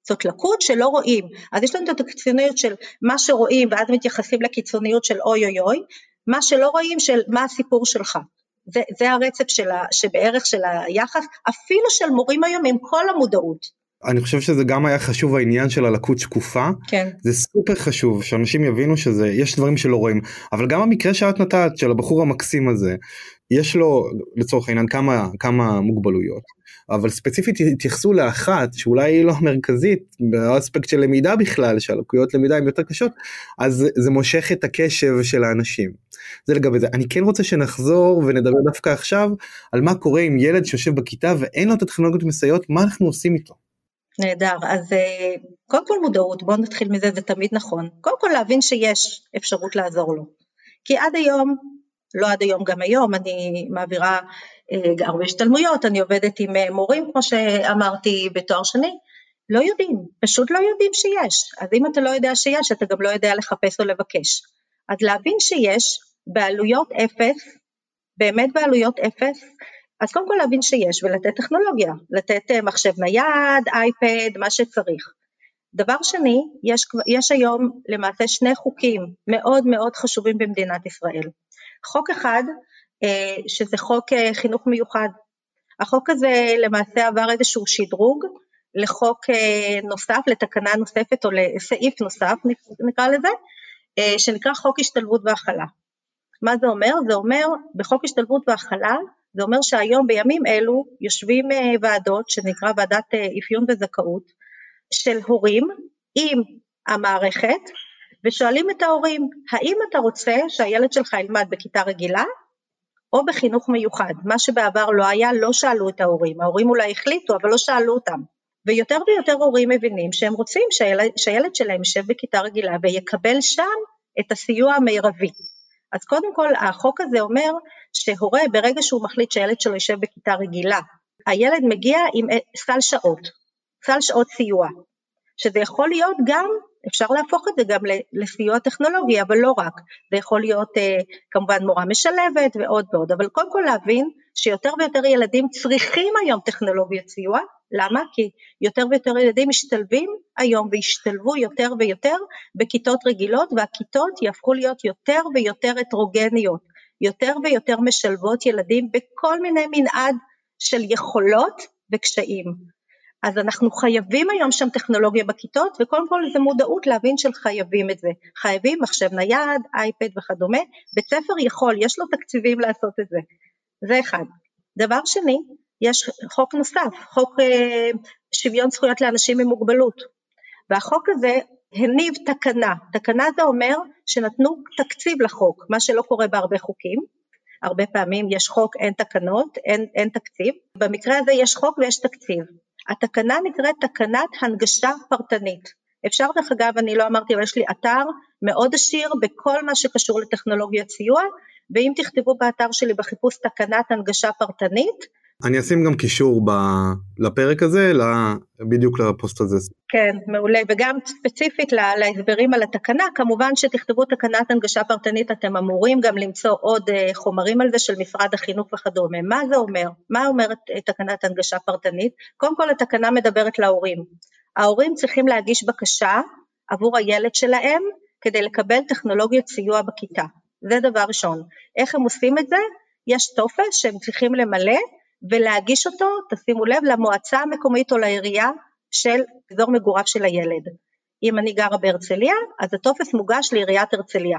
זאת לקות שלא רואים. אז יש לנו את הקיצוניות של מה שרואים ואז מתייחסים לקיצוניות של אוי אוי אוי, מה שלא רואים של מה הסיפור שלך. זה, זה הרצף של ה, שבערך של היחס, אפילו של מורים היום עם כל המודעות. אני חושב שזה גם היה חשוב העניין של הלקות שקופה. כן. זה סופר חשוב שאנשים יבינו שזה, יש דברים שלא רואים. אבל גם המקרה שאת נתת של הבחור המקסים הזה, יש לו לצורך העניין כמה, כמה מוגבלויות. אבל ספציפית התייחסו לאחת שאולי היא לא המרכזית באספקט של למידה בכלל שהלקויות למידה הן יותר קשות אז זה מושך את הקשב של האנשים. זה לגבי זה. אני כן רוצה שנחזור ונדבר דווקא עכשיו על מה קורה עם ילד שיושב בכיתה ואין לו את הטכנולוגיות מסייעות מה אנחנו עושים איתו. נהדר, אז אה, קודם כל מודעות, בואו נתחיל מזה, זה תמיד נכון. קודם כל להבין שיש אפשרות לעזור לו. כי עד היום, לא עד היום, גם היום, אני מעבירה אה, הרבה השתלמויות, אני עובדת עם אה, מורים, כמו שאמרתי, בתואר שני, לא יודעים, פשוט לא יודעים שיש. אז אם אתה לא יודע שיש, אתה גם לא יודע לחפש או לבקש. אז להבין שיש בעלויות אפס, באמת בעלויות אפס, אז קודם כל להבין שיש ולתת טכנולוגיה, לתת אה, מחשב נייד, אייפד, מה שצריך. דבר שני, יש, יש היום למעשה שני חוקים מאוד מאוד חשובים במדינת ישראל. חוק אחד, אה, שזה חוק אה, חינוך מיוחד. החוק הזה למעשה עבר איזשהו שדרוג לחוק נוסף, לתקנה נוספת או לסעיף נוסף נקרא לזה, שנקרא חוק השתלבות והכלה. מה זה אומר? זה אומר בחוק השתלבות והכלה זה אומר שהיום בימים אלו יושבים אה, ועדות שנקרא ועדת אה, אפיון וזכאות של הורים עם המערכת ושואלים את ההורים האם אתה רוצה שהילד שלך ילמד בכיתה רגילה או בחינוך מיוחד, מה שבעבר לא היה, לא שאלו את ההורים, ההורים אולי החליטו אבל לא שאלו אותם. ויותר ויותר הורים מבינים שהם רוצים שהילד, שהילד שלהם יישב בכיתה רגילה ויקבל שם את הסיוע המרבי. אז קודם כל החוק הזה אומר שהורה ברגע שהוא מחליט שהילד שלו יישב בכיתה רגילה, הילד מגיע עם סל שעות, סל שעות סיוע, שזה יכול להיות גם, אפשר להפוך את זה גם לסיוע טכנולוגי, אבל לא רק, זה יכול להיות אה, כמובן מורה משלבת ועוד ועוד, אבל קודם כל להבין שיותר ויותר ילדים צריכים היום טכנולוגיות סיוע, למה? כי יותר ויותר ילדים משתלבים היום וישתלבו יותר ויותר בכיתות רגילות והכיתות יהפכו להיות יותר ויותר הטרוגניות, יותר ויותר משלבות ילדים בכל מיני מנעד של יכולות וקשיים. אז אנחנו חייבים היום שם טכנולוגיה בכיתות וקודם כל זה מודעות להבין של חייבים את זה, חייבים מחשב נייד, אייפד וכדומה, בית ספר יכול, יש לו תקציבים לעשות את זה, זה אחד. דבר שני, יש חוק נוסף, חוק אה, שוויון זכויות לאנשים עם מוגבלות, והחוק הזה הניב תקנה, תקנה זה אומר שנתנו תקציב לחוק, מה שלא קורה בהרבה חוקים, הרבה פעמים יש חוק, אין תקנות, אין, אין תקציב, במקרה הזה יש חוק ויש תקציב. התקנה נקראת תקנת הנגשה פרטנית. אפשר דרך אגב, אני לא אמרתי, אבל יש לי אתר מאוד עשיר בכל מה שקשור לטכנולוגיית סיוע, ואם תכתבו באתר שלי בחיפוש תקנת הנגשה פרטנית, אני אשים גם קישור ב... לפרק הזה, בדיוק לפוסט הזה. כן, מעולה, וגם ספציפית להסברים על התקנה, כמובן שתכתבו תקנת הנגשה פרטנית, אתם אמורים גם למצוא עוד אה, חומרים על זה של משרד החינוך וכדומה. מה זה אומר? מה אומרת אה, תקנת הנגשה פרטנית? קודם כל התקנה מדברת להורים. ההורים צריכים להגיש בקשה עבור הילד שלהם כדי לקבל טכנולוגיות סיוע בכיתה. זה דבר ראשון. איך הם עושים את זה? יש טופס שהם צריכים למלא ולהגיש אותו, תשימו לב, למועצה המקומית או לעירייה של אזור מגוריו של הילד. אם אני גרה בהרצליה, אז הטופס מוגש לעיריית הרצליה.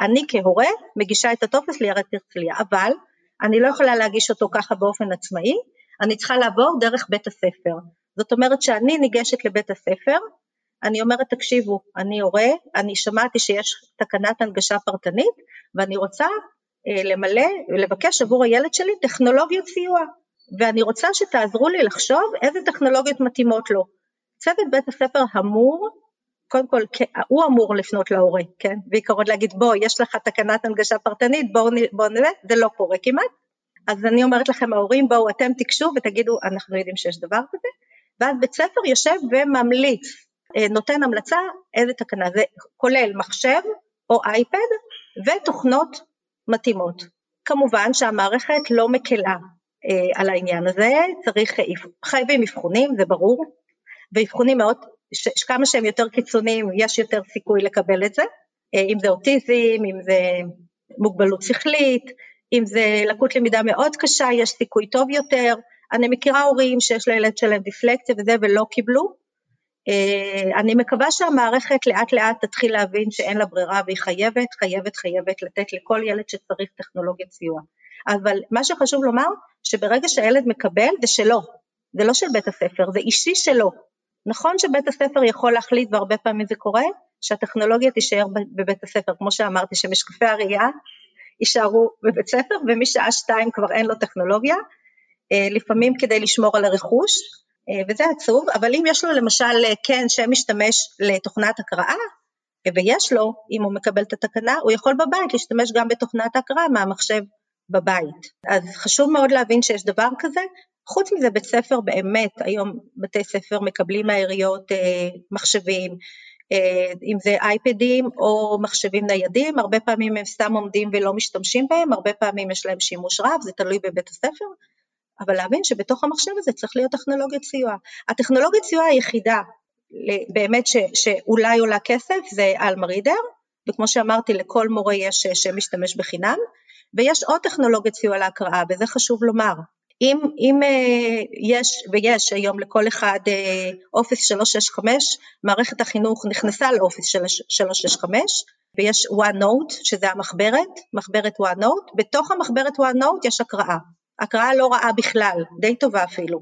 אני כהורה מגישה את הטופס לעיריית הרצליה, אבל אני לא יכולה להגיש אותו ככה באופן עצמאי, אני צריכה לעבור דרך בית הספר. זאת אומרת שאני ניגשת לבית הספר, אני אומרת תקשיבו, אני הורה, אני שמעתי שיש תקנת הנגשה פרטנית ואני רוצה אה, למלא ולבקש עבור הילד שלי טכנולוגיות סיוע. ואני רוצה שתעזרו לי לחשוב איזה טכנולוגיות מתאימות לו. צוות בית הספר אמור, קודם כל הוא אמור לפנות להורה, כן? בעיקרון להגיד בוא יש לך תקנת הנגשה פרטנית בואו בוא נראה, זה לא קורה כמעט. אז אני אומרת לכם ההורים בואו אתם תיגשו ותגידו אנחנו יודעים שיש דבר כזה, ואז בית ספר יושב וממליץ, אה, נותן המלצה איזה תקנה, זה כולל מחשב או אייפד ותוכנות מתאימות. כמובן שהמערכת לא מקלה, על העניין הזה, צריך, חייבים אבחונים, זה ברור, ואבחונים מאוד, כמה שהם יותר קיצוניים יש יותר סיכוי לקבל את זה, אה, אם זה אוטיזם, אם זה מוגבלות שכלית, אם זה לקות למידה מאוד קשה, יש סיכוי טוב יותר, אני מכירה הורים שיש לילד שלהם דיפלקציה וזה ולא קיבלו, אה, אני מקווה שהמערכת לאט לאט תתחיל להבין שאין לה ברירה והיא חייבת, חייבת, חייבת לתת לכל ילד שצריך טכנולוגיית סיוע. אבל מה שחשוב לומר, שברגע שהילד מקבל זה שלו, זה לא של בית הספר, זה אישי שלו. נכון שבית הספר יכול להחליט, והרבה פעמים זה קורה, שהטכנולוגיה תישאר בבית הספר, כמו שאמרתי, שמשקפי הראייה יישארו בבית ספר, ומשעה שתיים כבר אין לו טכנולוגיה, אה, לפעמים כדי לשמור על הרכוש, אה, וזה עצוב, אבל אם יש לו למשל אה, כן שם משתמש לתוכנת הקראה, ויש לו, אם הוא מקבל את התקנה, הוא יכול בבית להשתמש גם בתוכנת ההקראה מהמחשב בבית. אז חשוב מאוד להבין שיש דבר כזה. חוץ מזה בית ספר באמת, היום בתי ספר מקבלים מהעיריות אה, מחשבים, אה, אם זה אייפדים או מחשבים ניידים, הרבה פעמים הם סתם עומדים ולא משתמשים בהם, הרבה פעמים יש להם שימוש רב, זה תלוי בבית הספר, אבל להבין שבתוך המחשב הזה צריך להיות טכנולוגיית סיוע. הטכנולוגיית סיוע היחידה באמת ש, שאולי עולה כסף זה אלמה רידר, וכמו שאמרתי לכל מורה יש שמשתמש בחינם, ויש עוד טכנולוגיית סיוע להקראה, וזה חשוב לומר. אם, אם uh, יש, ויש היום לכל אחד אופיס uh, 365, מערכת החינוך נכנסה לאופיס 365, ויש OneNote, שזה המחברת, מחברת OneNote, בתוך המחברת OneNote יש הקראה. הקראה לא רעה בכלל, די טובה אפילו,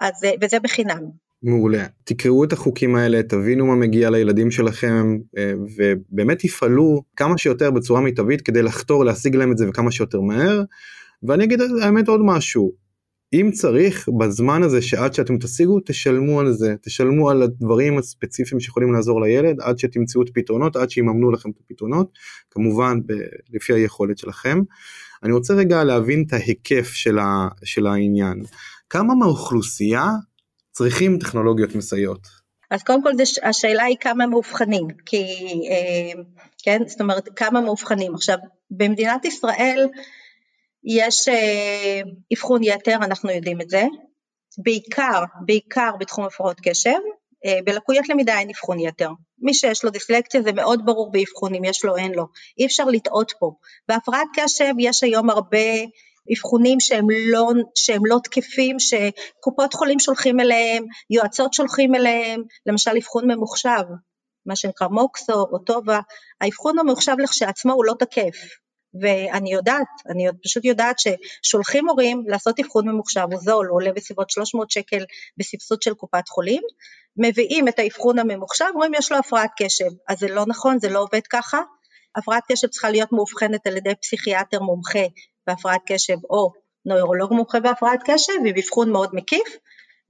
אז, uh, וזה בחינם. מעולה. תקראו את החוקים האלה, תבינו מה מגיע לילדים שלכם, אה, ובאמת תפעלו כמה שיותר בצורה מיטבית כדי לחתור להשיג להם את זה וכמה שיותר מהר. ואני אגיד האמת עוד משהו, אם צריך בזמן הזה שעד שאתם תשיגו תשלמו על זה, תשלמו על הדברים הספציפיים שיכולים לעזור לילד עד שתמצאו את הפתרונות, עד שיממנו לכם את הפתרונות, כמובן ב- לפי היכולת שלכם. אני רוצה רגע להבין את ההיקף של, ה- של העניין. כמה מהאוכלוסייה צריכים טכנולוגיות מסייעות? אז קודם כל השאלה היא כמה מאובחנים, כי אה, כן, זאת אומרת כמה מאובחנים. עכשיו במדינת ישראל יש אה, אבחון יתר, אנחנו יודעים את זה, בעיקר, בעיקר בתחום הפרעות קשב, אה, בלקויות למידה אין אבחון יתר. מי שיש לו דיסלקציה זה מאוד ברור באבחון אם יש לו או אין לו, אי אפשר לטעות פה. בהפרעת קשב יש היום הרבה אבחונים שהם לא, שהם לא תקפים, שקופות חולים שולחים אליהם, יועצות שולחים אליהם, למשל אבחון ממוחשב, מה שנקרא מוקסו או טובה, האבחון הממוחשב לכשעצמו הוא לא תקף, ואני יודעת, אני פשוט יודעת ששולחים הורים לעשות אבחון ממוחשב, הוא זול, הוא עולה בסביבות 300 שקל בסבסוד של קופת חולים, מביאים את האבחון הממוחשב, אומרים יש לו הפרעת קשב, אז זה לא נכון, זה לא עובד ככה, הפרעת קשב צריכה להיות מאובחנת על ידי פסיכיאטר מומחה בהפרעת קשב או נוירולוג מומחה בהפרעת קשב עם אבחון מאוד מקיף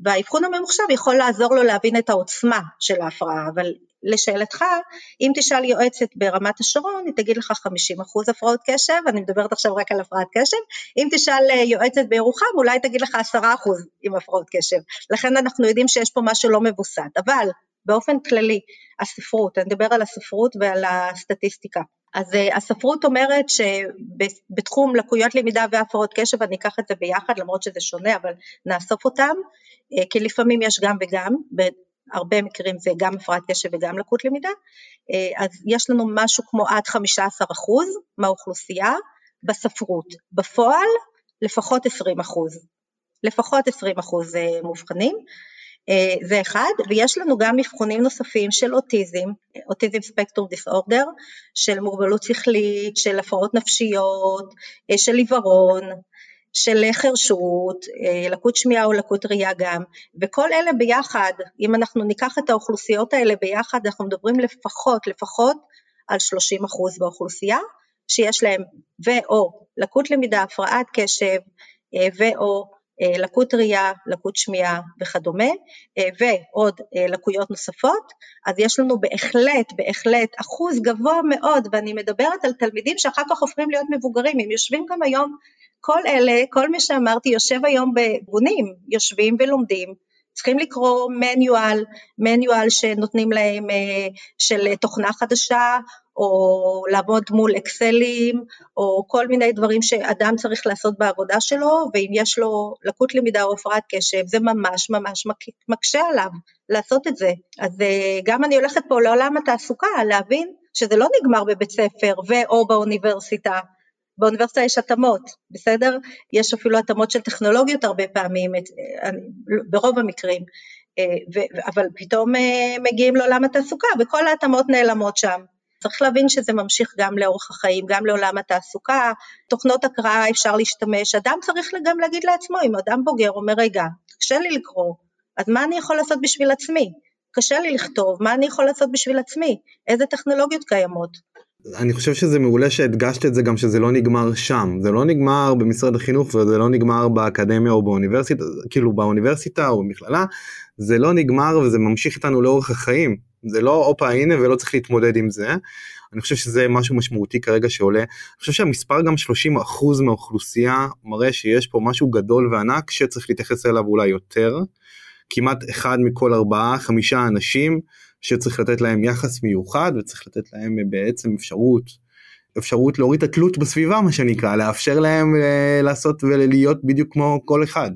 והאבחון הממוחשב יכול לעזור לו להבין את העוצמה של ההפרעה אבל לשאלתך, אם תשאל יועצת ברמת השרון, היא תגיד לך 50% הפרעות קשב, אני מדברת עכשיו רק על הפרעת קשב, אם תשאל אה, יועצת בירוחם, אולי תגיד לך 10% עם הפרעות קשב. לכן אנחנו יודעים שיש פה משהו לא מבוסת, אבל באופן כללי, הספרות, אני אדבר על הספרות ועל הסטטיסטיקה. אז uh, הספרות אומרת שבתחום לקויות למידה והפרעות קשב, אני אקח את זה ביחד, למרות שזה שונה, אבל נאסוף אותם, uh, כי לפעמים יש גם וגם, בהרבה מקרים זה גם הפרעת קשב וגם לקות למידה, uh, אז יש לנו משהו כמו עד 15% מהאוכלוסייה בספרות. בפועל, לפחות 20%. לפחות 20% מאובחנים. אה, זה אחד, ויש לנו גם מבחונים נוספים של אוטיזם, אוטיזם ספקטרום דיסאורדר, של מוגבלות שכלית, של הפרעות נפשיות, אה, של עיוורון, של חרשות, אה, לקות שמיעה או לקות ראייה גם, וכל אלה ביחד, אם אנחנו ניקח את האוכלוסיות האלה ביחד, אנחנו מדברים לפחות, לפחות על 30 אחוז באוכלוסייה, שיש להם ו/או לקות למידה, הפרעת קשב, ו/או לקות ראייה, לקות שמיעה וכדומה, אה, ועוד אה, לקויות נוספות, אז יש לנו בהחלט, בהחלט אחוז גבוה מאוד, ואני מדברת על תלמידים שאחר כך הופכים להיות מבוגרים, הם יושבים גם היום, כל אלה, כל מי שאמרתי יושב היום בגונים, יושבים ולומדים, צריכים לקרוא מניואל, מניואל שנותנים להם של תוכנה חדשה, או לעבוד מול אקסלים, או כל מיני דברים שאדם צריך לעשות בעבודה שלו, ואם יש לו לקות למידה או הפרעת קשב, זה ממש ממש מקשה עליו לעשות את זה. אז אה, גם אני הולכת פה לעולם התעסוקה, להבין שזה לא נגמר בבית ספר ו/או באוניברסיטה, באוניברסיטה יש התאמות, בסדר? יש אפילו התאמות של טכנולוגיות הרבה פעמים, אה, ברוב המקרים, אה, אבל פתאום מגיעים לעולם התעסוקה וכל ההתאמות נעלמות שם. צריך להבין שזה ממשיך גם לאורך החיים, גם לעולם התעסוקה, תוכנות הקראה אפשר להשתמש, אדם צריך גם להגיד לעצמו, אם אדם בוגר אומר רגע, קשה לי לקרוא, אז מה אני יכול לעשות בשביל עצמי? קשה לי לכתוב, מה אני יכול לעשות בשביל עצמי? איזה טכנולוגיות קיימות? אני חושב שזה מעולה שהדגשת את זה גם שזה לא נגמר שם, זה לא נגמר במשרד החינוך וזה לא נגמר באקדמיה או באוניברסיטה, כאילו באוניברסיטה או במכללה, זה לא נגמר וזה ממשיך איתנו לאורך החיים. זה לא הופה הנה ולא צריך להתמודד עם זה. אני חושב שזה משהו משמעותי כרגע שעולה. אני חושב שהמספר גם 30% מהאוכלוסייה מראה שיש פה משהו גדול וענק שצריך להתייחס אליו אולי יותר. כמעט אחד מכל ארבעה חמישה אנשים שצריך לתת להם יחס מיוחד וצריך לתת להם בעצם אפשרות אפשרות להוריד את התלות בסביבה מה שנקרא לאפשר להם אה, לעשות ולהיות בדיוק כמו כל אחד.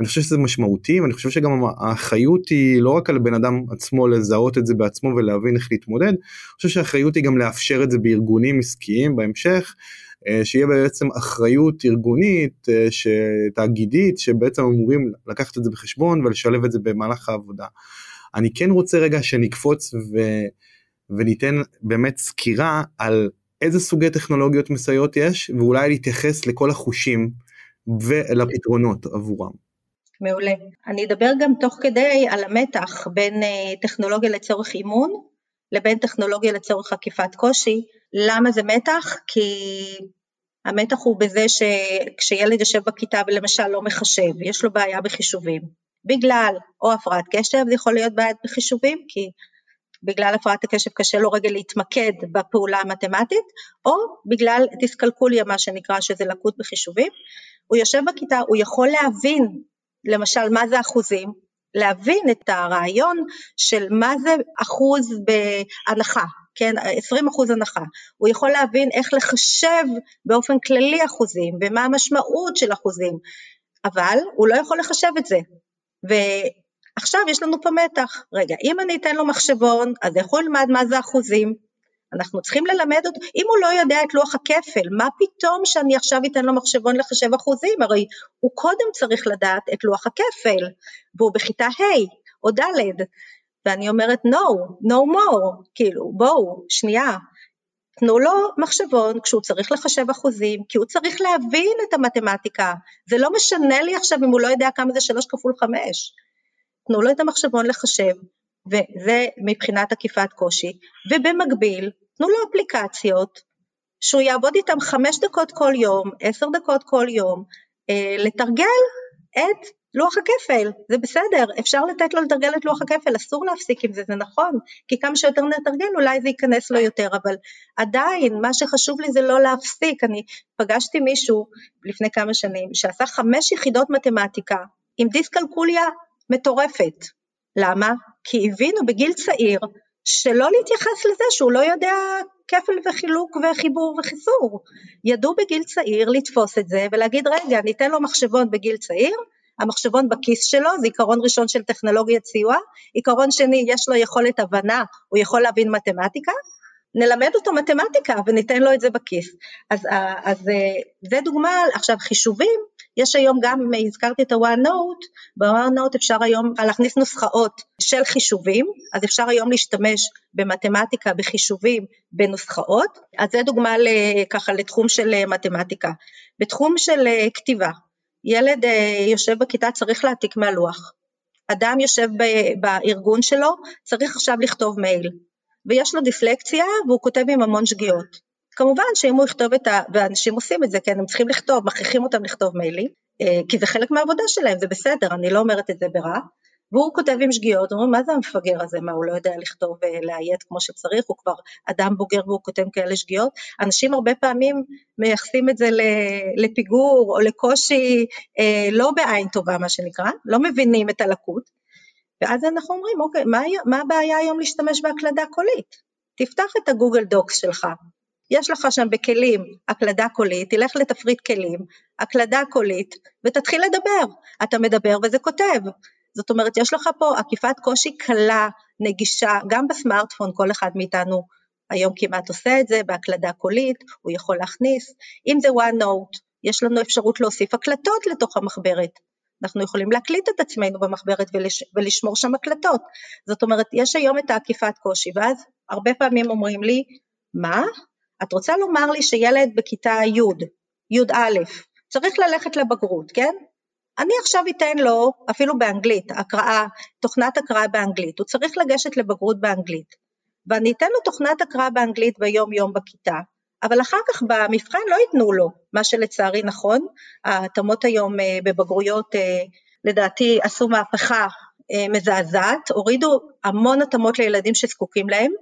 אני חושב שזה משמעותי ואני חושב שגם האחריות היא לא רק על בן אדם עצמו לזהות את זה בעצמו ולהבין איך להתמודד, אני חושב שהאחריות היא גם לאפשר את זה בארגונים עסקיים בהמשך, אה, שיהיה בעצם אחריות ארגונית, אה, תאגידית, שבעצם אמורים לקחת את זה בחשבון ולשלב את זה במהלך העבודה. אני כן רוצה רגע שנקפוץ ו... וניתן באמת סקירה על איזה סוגי טכנולוגיות מסייעות יש ואולי להתייחס לכל החושים ולפתרונות עבורם. מעולה. אני אדבר גם תוך כדי על המתח בין אה, טכנולוגיה לצורך אימון לבין טכנולוגיה לצורך עקיפת קושי. למה זה מתח? כי המתח הוא בזה שכשילד יושב בכיתה ולמשל לא מחשב, יש לו בעיה בחישובים. בגלל או הפרעת קשב, זה יכול להיות בעיה בחישובים, כי בגלל הפרעת הקשב קשה לו רגע להתמקד בפעולה המתמטית, או בגלל דיסקלקוליה, מה שנקרא, שזה לקות בחישובים. הוא יושב בכיתה, הוא יכול להבין למשל מה זה אחוזים, להבין את הרעיון של מה זה אחוז בהנחה, כן, 20 אחוז הנחה, הוא יכול להבין איך לחשב באופן כללי אחוזים ומה המשמעות של אחוזים, אבל הוא לא יכול לחשב את זה, ועכשיו יש לנו פה מתח, רגע, אם אני אתן לו מחשבון, אז איך הוא ילמד מה זה אחוזים, אנחנו צריכים ללמד אותו, אם הוא לא יודע את לוח הכפל, מה פתאום שאני עכשיו אתן לו מחשבון לחשב אחוזים, הרי הוא קודם צריך לדעת את לוח הכפל, והוא בכיתה ה' או ד', ואני אומרת no, no more, כאילו בואו, שנייה, תנו לו מחשבון כשהוא צריך לחשב אחוזים, כי הוא צריך להבין את המתמטיקה, זה לא משנה לי עכשיו אם הוא לא יודע כמה זה שלוש כפול חמש, תנו לו את המחשבון לחשב, וזה מבחינת עקיפת קושי, ובמקביל תנו לו אפליקציות שהוא יעבוד איתם חמש דקות כל יום, עשר דקות כל יום, אה, לתרגל את לוח הכפל, זה בסדר, אפשר לתת לו לתרגל את לוח הכפל, אסור להפסיק עם זה, זה נכון, כי כמה שיותר נתרגל אולי זה ייכנס לו יותר, אבל עדיין מה שחשוב לי זה לא להפסיק, אני פגשתי מישהו לפני כמה שנים שעשה חמש יחידות מתמטיקה עם דיסקלקוליה מטורפת, למה? כי הבינו בגיל צעיר שלא להתייחס לזה שהוא לא יודע כפל וחילוק וחיבור וחיסור. ידעו בגיל צעיר לתפוס את זה ולהגיד רגע ניתן לו מחשבון בגיל צעיר, המחשבון בכיס שלו, זה עיקרון ראשון של טכנולוגיית סיוע, עיקרון שני יש לו יכולת הבנה, הוא יכול להבין מתמטיקה, נלמד אותו מתמטיקה וניתן לו את זה בכיס. אז, אז אה, זה דוגמה, עכשיו חישובים יש היום גם, אם הזכרתי את ה-OneNote, ב-OneNote אפשר היום להכניס נוסחאות של חישובים, אז אפשר היום להשתמש במתמטיקה, בחישובים, בנוסחאות, אז זה דוגמה ככה לתחום של מתמטיקה. בתחום של כתיבה, ילד אה, יושב בכיתה צריך להעתיק מהלוח, אדם יושב בארגון שלו, צריך עכשיו לכתוב מייל, ויש לו דיפלקציה והוא כותב עם המון שגיאות. כמובן שאם הוא יכתוב את ה... ואנשים עושים את זה, כן, הם צריכים לכתוב, מכריחים אותם לכתוב מיילים, אה, כי זה חלק מהעבודה שלהם, זה בסדר, אני לא אומרת את זה ברע, והוא כותב עם שגיאות, אומרים מה זה המפגר הזה, מה הוא לא יודע לכתוב ולאיית כמו שצריך, הוא כבר אדם בוגר והוא כותב כאלה שגיאות, אנשים הרבה פעמים מייחסים את זה לפיגור או לקושי אה, לא בעין טובה מה שנקרא, לא מבינים את הלקות, ואז אנחנו אומרים אוקיי, מה, מה הבעיה היום להשתמש בהקלדה קולית? תפתח את ה Google Docs שלך, יש לך שם בכלים הקלדה קולית, תלך לתפריט כלים, הקלדה קולית, ותתחיל לדבר. אתה מדבר וזה כותב. זאת אומרת, יש לך פה עקיפת קושי קלה, נגישה, גם בסמארטפון, כל אחד מאיתנו היום כמעט עושה את זה, בהקלדה קולית, הוא יכול להכניס. אם זה OneNote, יש לנו אפשרות להוסיף הקלטות לתוך המחברת. אנחנו יכולים להקליט את עצמנו במחברת ולש, ולשמור שם הקלטות. זאת אומרת, יש היום את העקיפת קושי, ואז הרבה פעמים אומרים לי, מה? את רוצה לומר לי שילד בכיתה י', י"א, צריך ללכת לבגרות, כן? אני עכשיו אתן לו, אפילו באנגלית, הקראה, תוכנת הקראה באנגלית, הוא צריך לגשת לבגרות באנגלית, ואני אתן לו תוכנת הקראה באנגלית ביום יום בכיתה, אבל אחר כך במבחן לא ייתנו לו, מה שלצערי נכון, ההתאמות היום אה, בבגרויות אה, לדעתי עשו מהפכה אה, מזעזעת, הורידו המון התאמות לילדים שזקוקים להם,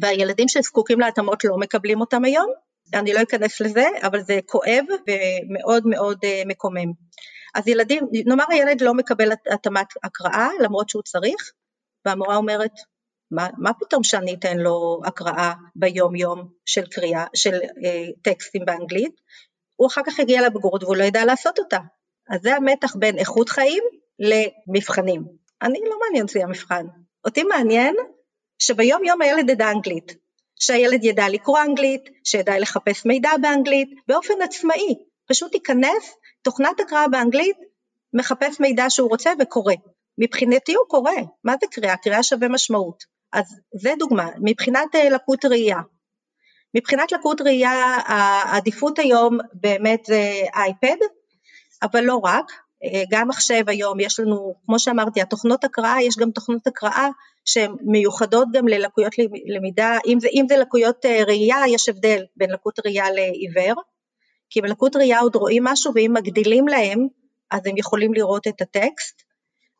והילדים שזקוקים להתאמות לא מקבלים אותם היום, אני לא אכנס לזה, אבל זה כואב ומאוד מאוד מקומם. אז ילדים, נאמר הילד לא מקבל התאמת הקראה למרות שהוא צריך, והמורה אומרת, מה, מה פתאום שאני אתן לו הקראה ביום יום של קריאה, של אה, טקסטים באנגלית, הוא אחר כך יגיע לבגרות והוא לא ידע לעשות אותה. אז זה המתח בין איכות חיים למבחנים. אני לא מעניין אותי המבחן, אותי מעניין שביום יום הילד ידע אנגלית, שהילד ידע לקרוא אנגלית, שידע לחפש מידע באנגלית, באופן עצמאי, פשוט ייכנס, תוכנת הקראה באנגלית, מחפש מידע שהוא רוצה וקורא. מבחינתי הוא קורא, מה זה קריאה? קריאה שווה משמעות. אז זה דוגמה, מבחינת אה, לקות ראייה. מבחינת לקות ראייה העדיפות היום באמת זה אייפד, אבל לא רק, אה, גם מחשב היום יש לנו, כמו שאמרתי, התוכנות הקראה, יש גם תוכנות הקראה שהן מיוחדות גם ללקויות למידה, אם זה, אם זה לקויות אה, ראייה, יש הבדל בין לקות ראייה לעיוור, כי בלקות ראייה עוד רואים משהו ואם מגדילים להם, אז הם יכולים לראות את הטקסט,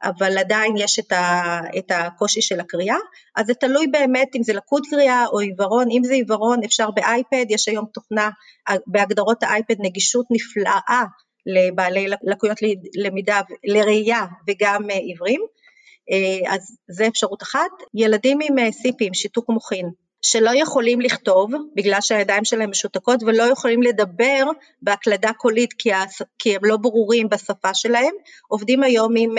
אבל עדיין יש את, ה, את הקושי של הקריאה, אז זה תלוי באמת אם זה לקות קריאה או עיוורון, אם זה עיוורון אפשר באייפד, יש היום תוכנה, בהגדרות האייפד נגישות נפלאה לבעלי לקויות למידה, לראייה וגם אה, עיוורים, אה, אז זה אפשרות אחת. ילדים עם אה, סיפים, שיתוק מוחין, שלא יכולים לכתוב בגלל שהידיים שלהם משותקות ולא יכולים לדבר בהקלדה קולית כי, כי הם לא ברורים בשפה שלהם, עובדים היום עם,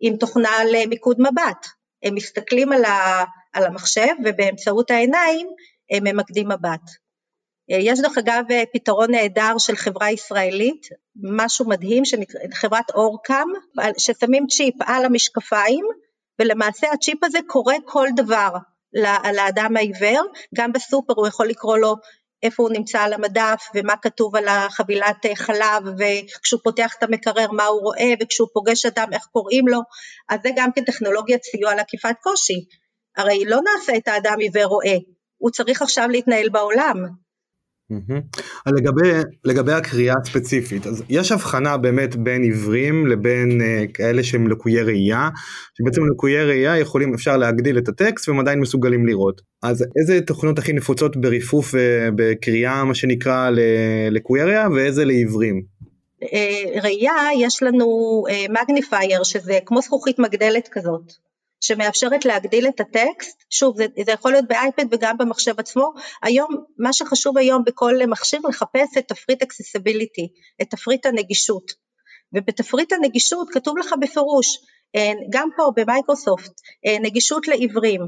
עם תוכנה למיקוד מבט. הם מסתכלים על, ה, על המחשב ובאמצעות העיניים הם ממקדים מבט. אה, יש דרך אגב אה, פתרון נהדר של חברה ישראלית, משהו מדהים, חברת אורקאם, ששמים צ'יפ על המשקפיים, ולמעשה הצ'יפ הזה קורא כל דבר לאדם העיוור, גם בסופר הוא יכול לקרוא לו איפה הוא נמצא על המדף ומה כתוב על החבילת אה, חלב וכשהוא פותח את המקרר מה הוא רואה וכשהוא פוגש אדם איך קוראים לו, אז זה גם כן טכנולוגיית סיוע לעקיפת קושי. הרי לא נעשה את האדם עיוור רואה, הוא צריך עכשיו להתנהל בעולם, Mm-hmm. לגבי, לגבי הקריאה הספציפית, אז יש הבחנה באמת בין עיוורים לבין uh, כאלה שהם לקויי ראייה, שבעצם לקויי ראייה יכולים, אפשר להגדיל את הטקסט והם עדיין מסוגלים לראות. אז איזה תוכנות הכי נפוצות בריפוף ובקריאה מה שנקרא ללקויי ראייה ואיזה לעיוורים? אה, ראייה יש לנו magnifier אה, שזה כמו זכוכית מגדלת כזאת. שמאפשרת להגדיל את הטקסט, שוב זה, זה יכול להיות באייפד וגם במחשב עצמו, היום, מה שחשוב היום בכל מכשיר לחפש את תפריט accessibility, את תפריט הנגישות, ובתפריט הנגישות כתוב לך בפירוש, אה, גם פה במייקרוסופט, אה, נגישות לעיוורים,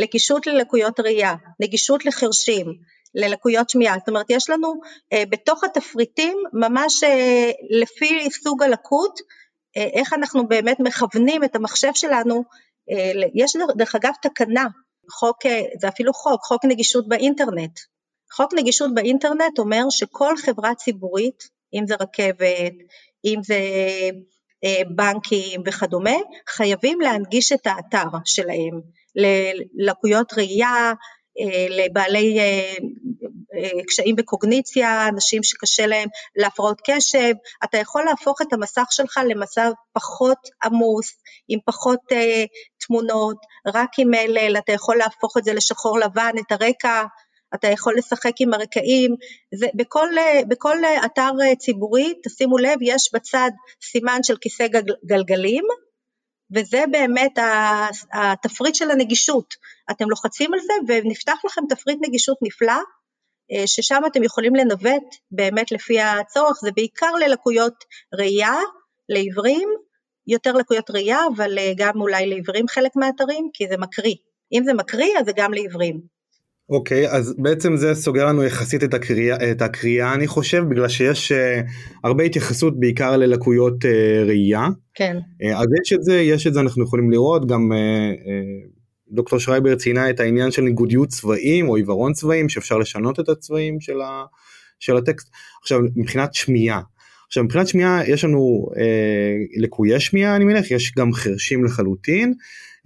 נגישות ללקויות ראייה, נגישות לחרשים, ללקויות שמיעה, זאת אומרת יש לנו אה, בתוך התפריטים ממש לפי סוג הלקות, איך אנחנו באמת מכוונים את המחשב שלנו יש דרך אגב תקנה, חוק, אה, זה אפילו חוק, חוק נגישות באינטרנט. חוק נגישות באינטרנט אומר שכל חברה ציבורית, אם זה רכבת, אם זה אה, בנקים וכדומה, חייבים להנגיש את האתר שלהם ללקויות ראייה, לבעלי קשיים בקוגניציה, אנשים שקשה להם להפרעות קשב, אתה יכול להפוך את המסך שלך למצב פחות עמוס, עם פחות תמונות, רק עם מלל, אתה יכול להפוך את זה לשחור לבן, את הרקע, אתה יכול לשחק עם הרקעים, זה, בכל, בכל אתר ציבורי, תשימו לב, יש בצד סימן של כיסא גלגלים, וזה באמת התפריט של הנגישות. אתם לוחצים על זה ונפתח לכם תפריט נגישות נפלא, אה, ששם אתם יכולים לנווט באמת לפי הצורך, זה בעיקר ללקויות ראייה, לעיוורים, יותר לקויות ראייה, אבל אה, גם אולי לעיוורים חלק מהאתרים, כי זה מקריא. אם זה מקריא, אז זה גם לעיוורים. אוקיי, okay, אז בעצם זה סוגר לנו יחסית את הקריאה, את הקריאה אני חושב, בגלל שיש uh, הרבה התייחסות בעיקר ללקויות uh, ראייה. כן. Uh, אז יש את זה, יש את זה, אנחנו יכולים לראות, גם uh, uh, דוקטור שרייבר ציינה את העניין של ניגודיות צבעים או עיוורון צבעים, שאפשר לשנות את הצבעים של, ה, של הטקסט. עכשיו, מבחינת שמיעה, עכשיו מבחינת שמיעה יש לנו אה, לקויי שמיעה אני מניח, יש גם חרשים לחלוטין.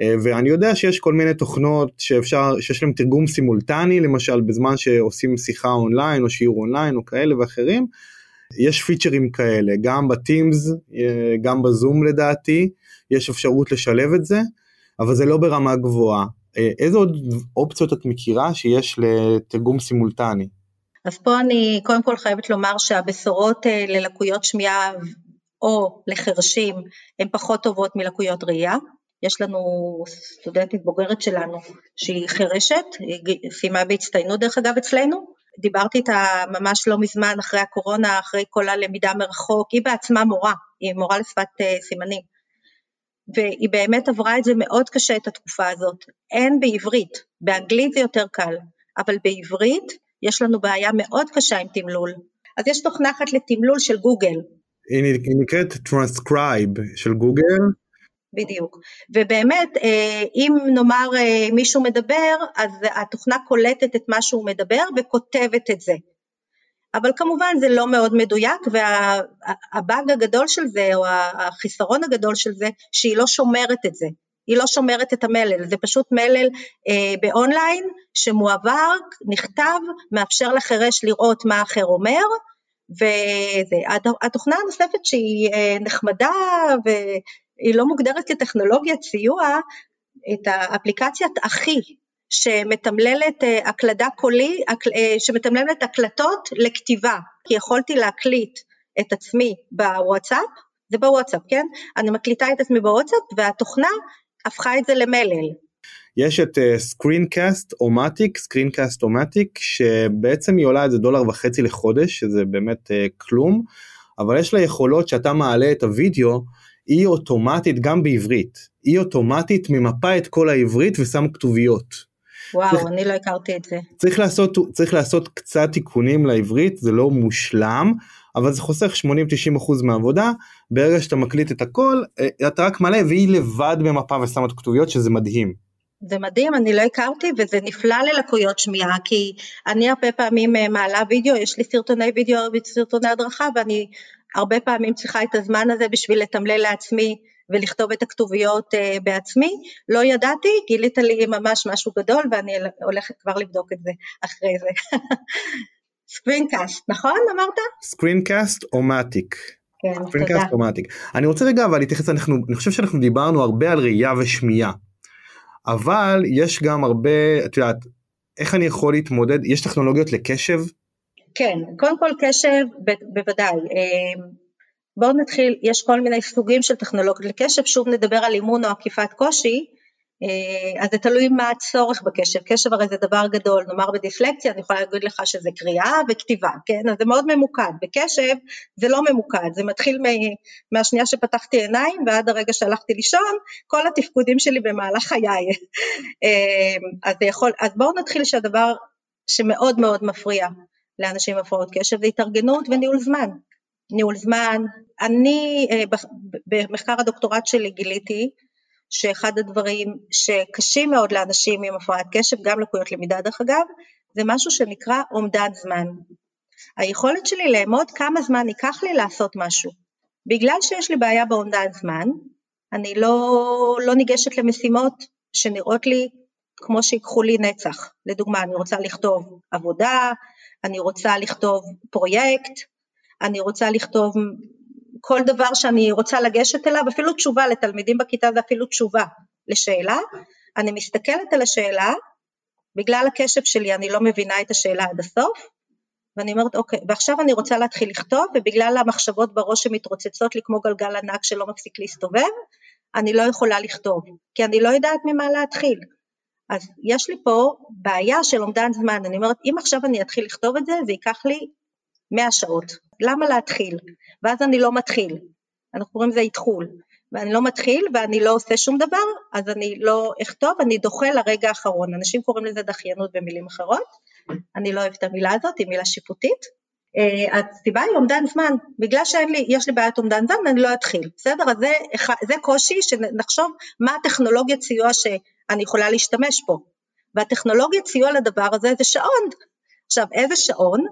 אה, ואני יודע שיש כל מיני תוכנות שאפשר, שיש להם תרגום סימולטני למשל בזמן שעושים שיחה אונליין או שיעור אונליין או כאלה ואחרים. יש פיצ'רים כאלה גם בטימס אה, גם בזום לדעתי יש אפשרות לשלב את זה אבל זה לא ברמה גבוהה. אה, איזה עוד אופציות את מכירה שיש לתרגום סימולטני? אז פה אני קודם כל חייבת לומר שהבשורות ללקויות שמיעה או לחרשים הן פחות טובות מלקויות ראייה. יש לנו סטודנטית בוגרת שלנו שהיא חירשת, היא סיימה בהצטיינות דרך אגב אצלנו, דיברתי איתה ממש לא מזמן אחרי הקורונה, אחרי כל הלמידה מרחוק, היא בעצמה מורה, היא מורה לשפת אה, סימנים, והיא באמת עברה את זה מאוד קשה את התקופה הזאת, אין בעברית, באנגלית זה יותר קל, אבל בעברית יש לנו בעיה מאוד קשה עם תמלול. אז יש תוכנה אחת לתמלול של גוגל. היא נקראת טרנסקרייב של גוגל. בדיוק, ובאמת אה, אם נאמר אה, מישהו מדבר אז התוכנה קולטת את מה שהוא מדבר וכותבת את זה, אבל כמובן זה לא מאוד מדויק והבאג הגדול של זה או החיסרון הגדול של זה שהיא לא שומרת את זה, היא לא שומרת את המלל, זה פשוט מלל אה, באונליין שמועבר, נכתב, מאפשר לחירש לראות מה האחר אומר והתוכנה הנוספת שהיא אה, נחמדה היא לא מוגדרת כטכנולוגיית סיוע, את האפליקציית אחי שמתמללת אה, הקלדה קולי, אה, שמתמללת הקלטות לכתיבה, כי יכולתי להקליט את עצמי בוואטסאפ, זה בוואטסאפ, כן? אני מקליטה את עצמי בוואטסאפ והתוכנה הפכה את זה למלל. יש את Screencast-O-Matic, Screencast-O-Matic, שבעצם היא עולה איזה דולר וחצי לחודש, שזה באמת אה, כלום, אבל יש לה יכולות שאתה מעלה את הוידאו, היא אוטומטית גם בעברית, היא אוטומטית ממפה את כל העברית ושם כתוביות. וואו, צריך, אני לא הכרתי את זה. צריך לעשות, צריך לעשות קצת תיקונים לעברית, זה לא מושלם, אבל זה חוסך 80-90% מהעבודה, ברגע שאתה מקליט את הכל, אה, אתה רק מלא והיא לבד במפה ושמה את הכתוביות, שזה מדהים. זה מדהים, אני לא הכרתי וזה נפלא ללקויות שמיעה כי אני הרבה פעמים אה, מעלה וידאו, יש לי סרטוני וידאו וסרטוני הדרכה ואני הרבה פעמים צריכה את הזמן הזה בשביל לתמלל לעצמי ולכתוב את הכתוביות אה, בעצמי, לא ידעתי, גילית לי ממש משהו גדול ואני הולכת כבר לבדוק את זה אחרי זה. Screencast, נכון אמרת? Screencast-O-Matic. כן, תודה. O Matic. אני רוצה רגע אבל להתייחס, אנחנו, אני חושב שאנחנו דיברנו הרבה על ראייה ושמיעה, אבל יש גם הרבה, את יודעת, איך אני יכול להתמודד, יש טכנולוגיות לקשב? כן, קודם כל קשב ב- בוודאי. אמ, בואו נתחיל, יש כל מיני סוגים של טכנולוגיות לקשב, שוב נדבר על אימון או עקיפת קושי, אה, אז זה תלוי מה הצורך בקשב, קשב הרי זה דבר גדול, נאמר בדיסלקציה אני יכולה להגיד לך שזה קריאה וכתיבה, כן? אז זה מאוד ממוקד, בקשב זה לא ממוקד, זה מתחיל מהשנייה שפתחתי עיניים ועד הרגע שהלכתי לישון, כל התפקודים שלי במהלך חיי. אה, אז, יכול, אז בואו נתחיל שהדבר שמאוד מאוד מפריע לאנשים עם הפרעות קשב זה התארגנות וניהול זמן. ניהול זמן, אני אה, במחקר הדוקטורט שלי גיליתי שאחד הדברים שקשים מאוד לאנשים עם הפרעת קשב, גם לקויות למידה דרך אגב, זה משהו שנקרא אומדן זמן. היכולת שלי לאמוד כמה זמן ייקח לי לעשות משהו. בגלל שיש לי בעיה באומדן זמן, אני לא, לא ניגשת למשימות שנראות לי כמו שיקחו לי נצח. לדוגמה, אני רוצה לכתוב עבודה, אני רוצה לכתוב פרויקט, אני רוצה לכתוב כל דבר שאני רוצה לגשת אליו, אפילו תשובה לתלמידים בכיתה זה אפילו תשובה לשאלה, אני מסתכלת על השאלה, בגלל הקשב שלי אני לא מבינה את השאלה עד הסוף, ואני אומרת אוקיי, ועכשיו אני רוצה להתחיל לכתוב, ובגלל המחשבות בראש שמתרוצצות לי כמו גלגל ענק שלא מפסיק להסתובב, אני לא יכולה לכתוב, כי אני לא יודעת ממה להתחיל. אז יש לי פה בעיה של אומדן זמן, אני אומרת אם עכשיו אני אתחיל לכתוב את זה, זה ייקח לי 100 שעות, למה להתחיל? ואז אני לא מתחיל, אנחנו קוראים לזה איתחול, ואני לא מתחיל ואני לא עושה שום דבר, אז אני לא אכתוב, אני דוחה לרגע האחרון, אנשים קוראים לזה דחיינות במילים אחרות, אני לא אוהבת את המילה הזאת, היא מילה שיפוטית, אה, הסיבה היא אומדן זמן, בגלל שיש לי בעיית אומדן זמן אני לא אתחיל, בסדר? אז זה, זה קושי שנחשוב מה הטכנולוגיית סיוע שאני יכולה להשתמש פה, והטכנולוגיית סיוע לדבר הזה זה שעון, עכשיו איזה שעון?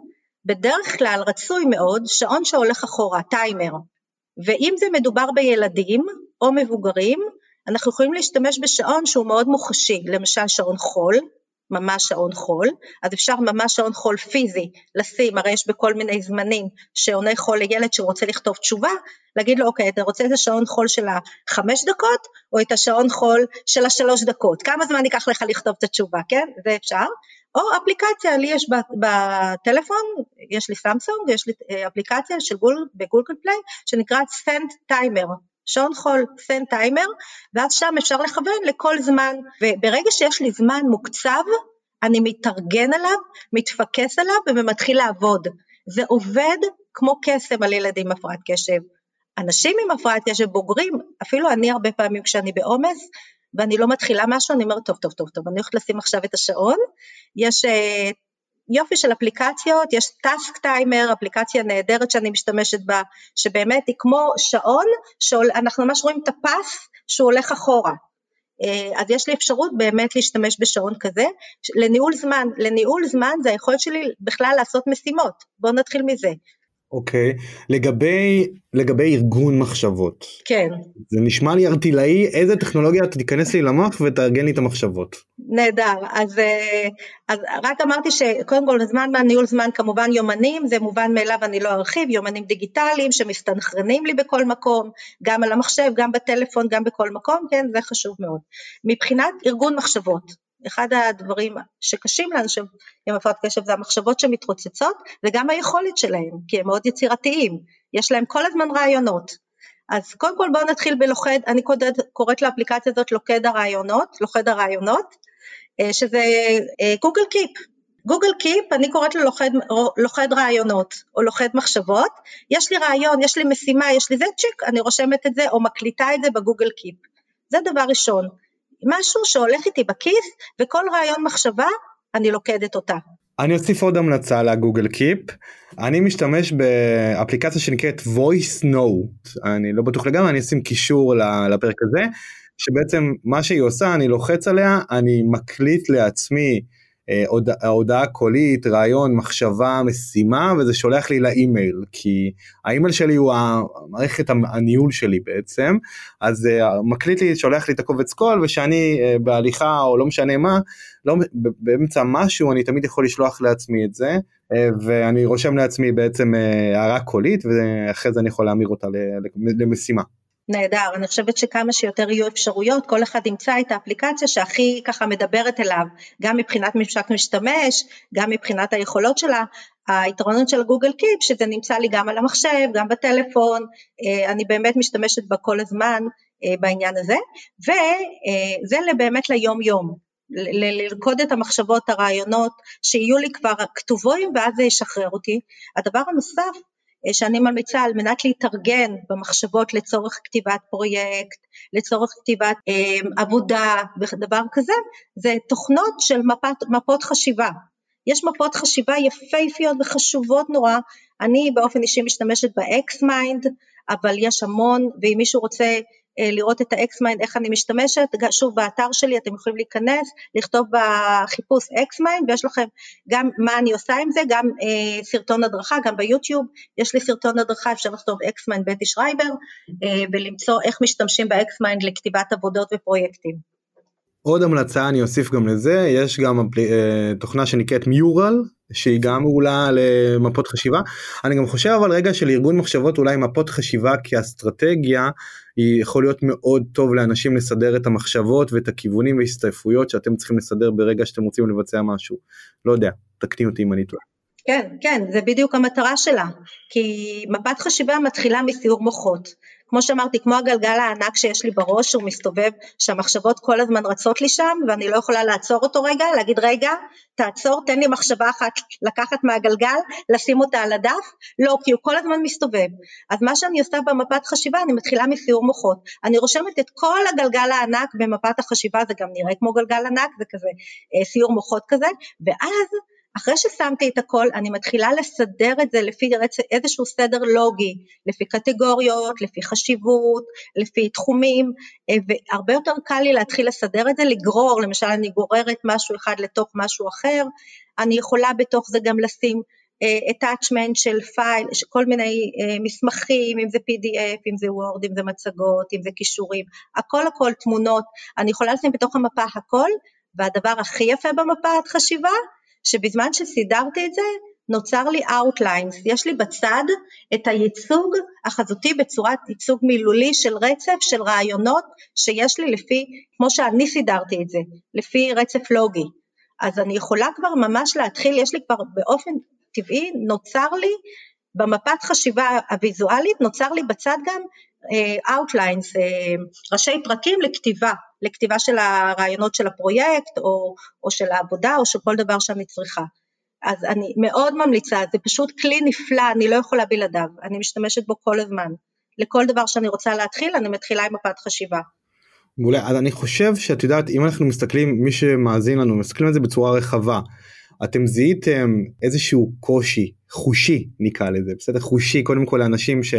בדרך כלל רצוי מאוד שעון שהולך אחורה, טיימר, ואם זה מדובר בילדים או מבוגרים, אנחנו יכולים להשתמש בשעון שהוא מאוד מוחשי, למשל שעון חול, ממש שעון חול, אז אפשר ממש שעון חול פיזי לשים, הרי יש בכל מיני זמנים שעוני חול לילד שרוצה לכתוב תשובה, להגיד לו אוקיי אתה רוצה את השעון חול של החמש דקות או את השעון חול של השלוש דקות, כמה זמן ייקח לך לכתוב את התשובה, כן? זה אפשר, או אפליקציה, לי יש בטלפון, יש לי סמסונג, יש לי אה, אפליקציה של גול, ב Google Play שנקראת Sand Timer, שעון חול, Sand Timer, ואז שם אפשר לכוון לכל זמן, וברגע שיש לי זמן מוקצב, אני מתארגן עליו, מתפקס עליו ומתחיל לעבוד. זה עובד כמו קסם על ילדים עם הפרעת קשב. אנשים עם הפרעת קשב בוגרים, אפילו אני הרבה פעמים כשאני בעומס, ואני לא מתחילה משהו, אני אומרת, טוב, טוב, טוב, טוב, אני הולכת לשים עכשיו את השעון, יש uh, יופי של אפליקציות, יש טאסק טיימר, אפליקציה נהדרת שאני משתמשת בה, שבאמת היא כמו שעון, שאנחנו ממש רואים את הפס שהוא הולך אחורה. Uh, אז יש לי אפשרות באמת להשתמש בשעון כזה, לניהול זמן, לניהול זמן זה היכולת שלי בכלל לעשות משימות, בואו נתחיל מזה, אוקיי, לגבי, לגבי ארגון מחשבות. כן. זה נשמע לי ארטילאי, איזה טכנולוגיה תיכנס לי למוח ותארגן לי את המחשבות. נהדר, אז, אה, אז רק אמרתי שקודם כל זמן מהניהול זמן כמובן יומנים, זה מובן מאליו אני לא ארחיב, יומנים דיגיטליים שמסתנכרנים לי בכל מקום, גם על המחשב, גם בטלפון, גם בכל מקום, כן, זה חשוב מאוד. מבחינת ארגון מחשבות, אחד הדברים שקשים לאנשים עם הפרעת קשב זה המחשבות שמתרוצצות וגם היכולת שלהם, כי הם מאוד יצירתיים, יש להם כל הזמן רעיונות. אז קודם כל בואו נתחיל בלוכד, אני קוראת לאפליקציה הזאת לוכד הרעיונות, לוכד הרעיונות, אה, שזה גוגל קיפ. גוגל קיפ, אני קוראת לו לוכד, לוכד רעיונות או לוכד מחשבות, יש לי רעיון, יש לי משימה, יש לי זה צ'יק, אני רושמת את זה או מקליטה את זה בגוגל קיפ. זה דבר ראשון. משהו שהולך איתי בכיס וכל רעיון מחשבה אני לוקדת אותה. אני אוסיף עוד המלצה לגוגל קיפ אני משתמש באפליקציה שנקראת voice note אני לא בטוח לגמרי אני אשים קישור לפרק הזה שבעצם מה שהיא עושה אני לוחץ עליה אני מקליט לעצמי ההודעה הקולית, רעיון, מחשבה, משימה, וזה שולח לי לאימייל, כי האימייל שלי הוא המערכת הניהול שלי בעצם, אז מקליט לי, שולח לי את הקובץ קול, ושאני בהליכה או לא משנה מה, לא, באמצע משהו אני תמיד יכול לשלוח לעצמי את זה, ואני רושם לעצמי בעצם הערה קולית, ואחרי זה אני יכול להמיר אותה למשימה. נהדר, אני חושבת שכמה שיותר יהיו אפשרויות, כל אחד ימצא את האפליקציה שהכי ככה מדברת אליו, גם מבחינת ממשק משתמש, גם מבחינת היכולות שלה, היתרונות של גוגל קיפ שזה נמצא לי גם על המחשב, גם בטלפון, אה, אני באמת משתמשת בה כל הזמן אה, בעניין הזה, וזה באמת ליום יום, ללכוד את המחשבות, הרעיונות, שיהיו לי כבר כתובים ואז זה ישחרר אותי. הדבר הנוסף אה, שאני ממליצה על מנת להתארגן במחשבות לצורך כתיבת פרויקט, לצורך כתיבת אה, עבודה ודבר כזה, זה תוכנות של מפת, מפות חשיבה. יש מפות חשיבה יפהפיות וחשובות נורא, אני באופן אישי משתמשת ב-X-Mind, אבל יש המון, ואם מישהו רוצה אה, לראות את ה-Xmind, איך אני משתמשת, שוב באתר שלי אתם יכולים להיכנס, לכתוב בחיפוש Xmind ויש לכם גם מה אני עושה עם זה, גם אה, סרטון הדרכה, גם ביוטיוב יש לי סרטון הדרכה, אפשר לכתוב Xmind בטי שרייבר אה, ולמצוא איך משתמשים ב-Xmind לכתיבת עבודות ופרויקטים. עוד המלצה אני אוסיף גם לזה, יש גם אה, תוכנה שנקראת מיורל, שהיא גם מעולה למפות חשיבה. אני גם חושב אבל רגע של ארגון מחשבות אולי מפות חשיבה כאסטרטגיה היא יכול להיות מאוד טוב לאנשים לסדר את המחשבות ואת הכיוונים והסתעפויות שאתם צריכים לסדר ברגע שאתם רוצים לבצע משהו. לא יודע, תקני אותי אם אני טועה. כן, כן, זה בדיוק המטרה שלה, כי מפת חשיבה מתחילה מסיור מוחות. כמו שאמרתי, כמו הגלגל הענק שיש לי בראש, הוא מסתובב, שהמחשבות כל הזמן רצות לי שם, ואני לא יכולה לעצור אותו רגע, להגיד רגע, תעצור, תן לי מחשבה אחת לקחת מהגלגל, לשים אותה על הדף, לא, כי הוא כל הזמן מסתובב. אז מה שאני עושה במפת חשיבה, אני מתחילה מסיור מוחות. אני רושמת את כל הגלגל הענק במפת החשיבה, זה גם נראה כמו גלגל ענק, זה כזה אה, סיור מוחות כזה, ואז אחרי ששמתי את הכל אני מתחילה לסדר את זה לפי איזשהו סדר לוגי, לפי קטגוריות, לפי חשיבות, לפי תחומים, אה, והרבה יותר קל לי להתחיל לסדר את זה, לגרור, למשל אני גוררת משהו אחד לתוך משהו אחר, אני יכולה בתוך זה גם לשים uh, attachment של פייל, כל מיני uh, מסמכים, אם זה PDF, אם זה Word, אם זה מצגות, אם זה כישורים, הכל הכל תמונות, אני יכולה לשים בתוך המפה הכל, והדבר הכי יפה במפת חשיבה שבזמן שסידרתי את זה נוצר לי Outlines, יש לי בצד את הייצוג החזותי בצורת ייצוג מילולי של רצף של רעיונות שיש לי לפי, כמו שאני סידרתי את זה, לפי רצף לוגי. אז אני יכולה כבר ממש להתחיל, יש לי כבר באופן טבעי, נוצר לי במפת חשיבה הוויזואלית, נוצר לי בצד גם uh, Outlines, uh, ראשי פרקים לכתיבה. לכתיבה של הרעיונות של הפרויקט או, או של העבודה או של כל דבר שאני צריכה. אז אני מאוד ממליצה, זה פשוט כלי נפלא, אני לא יכולה בלעדיו, אני משתמשת בו כל הזמן. לכל דבר שאני רוצה להתחיל, אני מתחילה עם מפת חשיבה. מעולה, אז אני חושב שאת יודעת, אם אנחנו מסתכלים, מי שמאזין לנו, מסתכלים על זה בצורה רחבה, אתם זיהיתם איזשהו קושי חושי נקרא לזה בסדר חושי קודם כל לאנשים ש,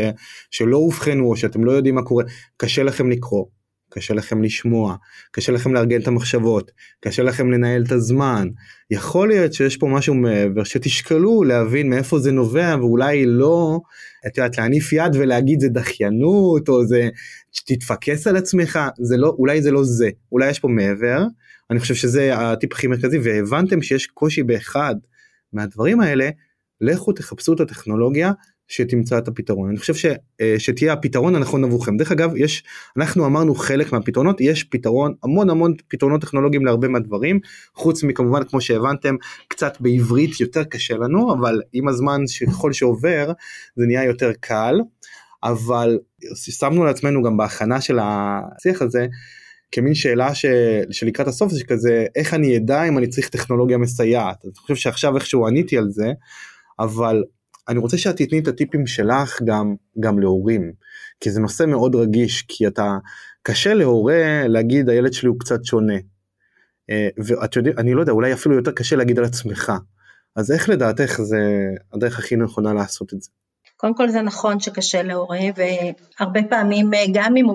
שלא אובחנו או שאתם לא יודעים מה קורה קשה לכם לקרוא קשה לכם לשמוע, קשה לכם לארגן את המחשבות, קשה לכם לנהל את הזמן. יכול להיות שיש פה משהו מעבר שתשקלו להבין מאיפה זה נובע ואולי לא, את יודעת, להניף יד ולהגיד זה דחיינות או זה תתפקס על עצמך, זה לא, אולי זה לא זה, אולי יש פה מעבר. אני חושב שזה הטיפ הכי מרכזי והבנתם שיש קושי באחד מהדברים האלה, לכו תחפשו את הטכנולוגיה שתמצא את הפתרון. אני חושב ש, אה, שתהיה הפתרון הנכון עבורכם. דרך אגב יש אנחנו אמרנו חלק מהפתרונות יש פתרון המון המון פתרונות טכנולוגיים להרבה מהדברים חוץ מכמובן כמו שהבנתם קצת בעברית יותר קשה לנו אבל עם הזמן שככל שעובר זה נהיה יותר קל. אבל שמנו לעצמנו גם בהכנה של השיח הזה כמין שאלה ש... שלקראת הסוף זה כזה איך אני אדע אם אני צריך טכנולוגיה מסייעת? אני חושב שעכשיו איכשהו עניתי על זה אבל אני רוצה שאת תתני את הטיפים שלך גם, גם להורים, כי זה נושא מאוד רגיש, כי אתה, קשה להורה להגיד הילד שלי הוא קצת שונה. אה, ואת יודעת, אני לא יודע, אולי אפילו יותר קשה להגיד על עצמך. אז איך לדעתך זה הדרך הכי נכונה לעשות את זה? קודם כל זה נכון שקשה להורה והרבה פעמים גם אם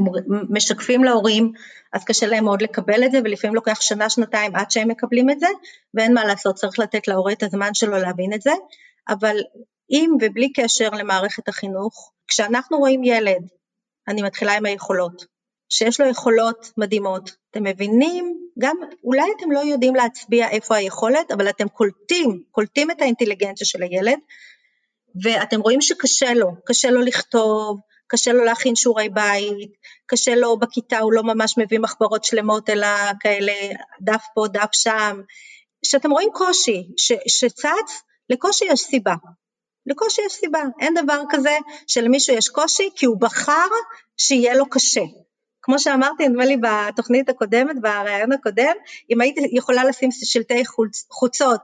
משקפים להורים אז קשה להם מאוד לקבל את זה ולפעמים לוקח שנה שנתיים עד שהם מקבלים את זה ואין מה לעשות צריך לתת להורה את הזמן שלו להבין את זה אבל אם ובלי קשר למערכת החינוך כשאנחנו רואים ילד אני מתחילה עם היכולות. שיש לו יכולות מדהימות. אתם מבינים? גם אולי אתם לא יודעים להצביע איפה היכולת אבל אתם קולטים קולטים את האינטליגנציה של הילד ואתם רואים שקשה לו, קשה לו לכתוב, קשה לו להכין שיעורי בית, קשה לו בכיתה, הוא לא ממש מביא מחברות שלמות אלא כאלה דף פה, דף שם, שאתם רואים קושי, ש, שצץ, לקושי יש סיבה, לקושי יש סיבה, אין דבר כזה שלמישהו יש קושי כי הוא בחר שיהיה לו קשה. כמו שאמרתי נדמה לי בתוכנית הקודמת, בראיון הקודם, אם הייתי יכולה לשים שלטי חוצ, חוצות,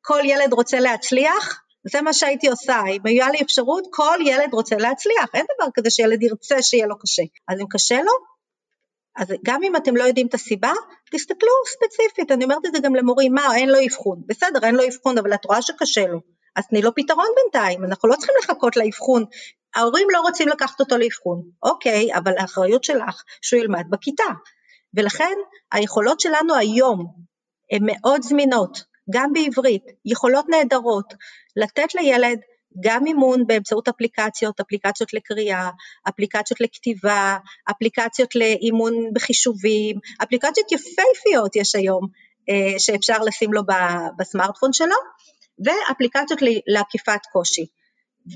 כל ילד רוצה להצליח, זה מה שהייתי עושה, אם היה לי אפשרות, כל ילד רוצה להצליח, אין דבר כזה שילד ירצה שיהיה לו קשה. אז אם קשה לו, אז גם אם אתם לא יודעים את הסיבה, תסתכלו ספציפית, אני אומרת את זה גם למורים, מה, אין לו אבחון, בסדר, אין לו אבחון, אבל את רואה שקשה לו, אז תני לו פתרון בינתיים, אנחנו לא צריכים לחכות לאבחון, ההורים לא רוצים לקחת אותו לאבחון, אוקיי, אבל האחריות שלך שהוא ילמד בכיתה, ולכן היכולות שלנו היום הן מאוד זמינות, גם בעברית, יכולות נהדרות, לתת לילד גם אימון באמצעות אפליקציות, אפליקציות לקריאה, אפליקציות לכתיבה, אפליקציות לאימון בחישובים, אפליקציות יפהפיות יש היום אה, שאפשר לשים לו בסמארטפון שלו, ואפליקציות לעקיפת קושי.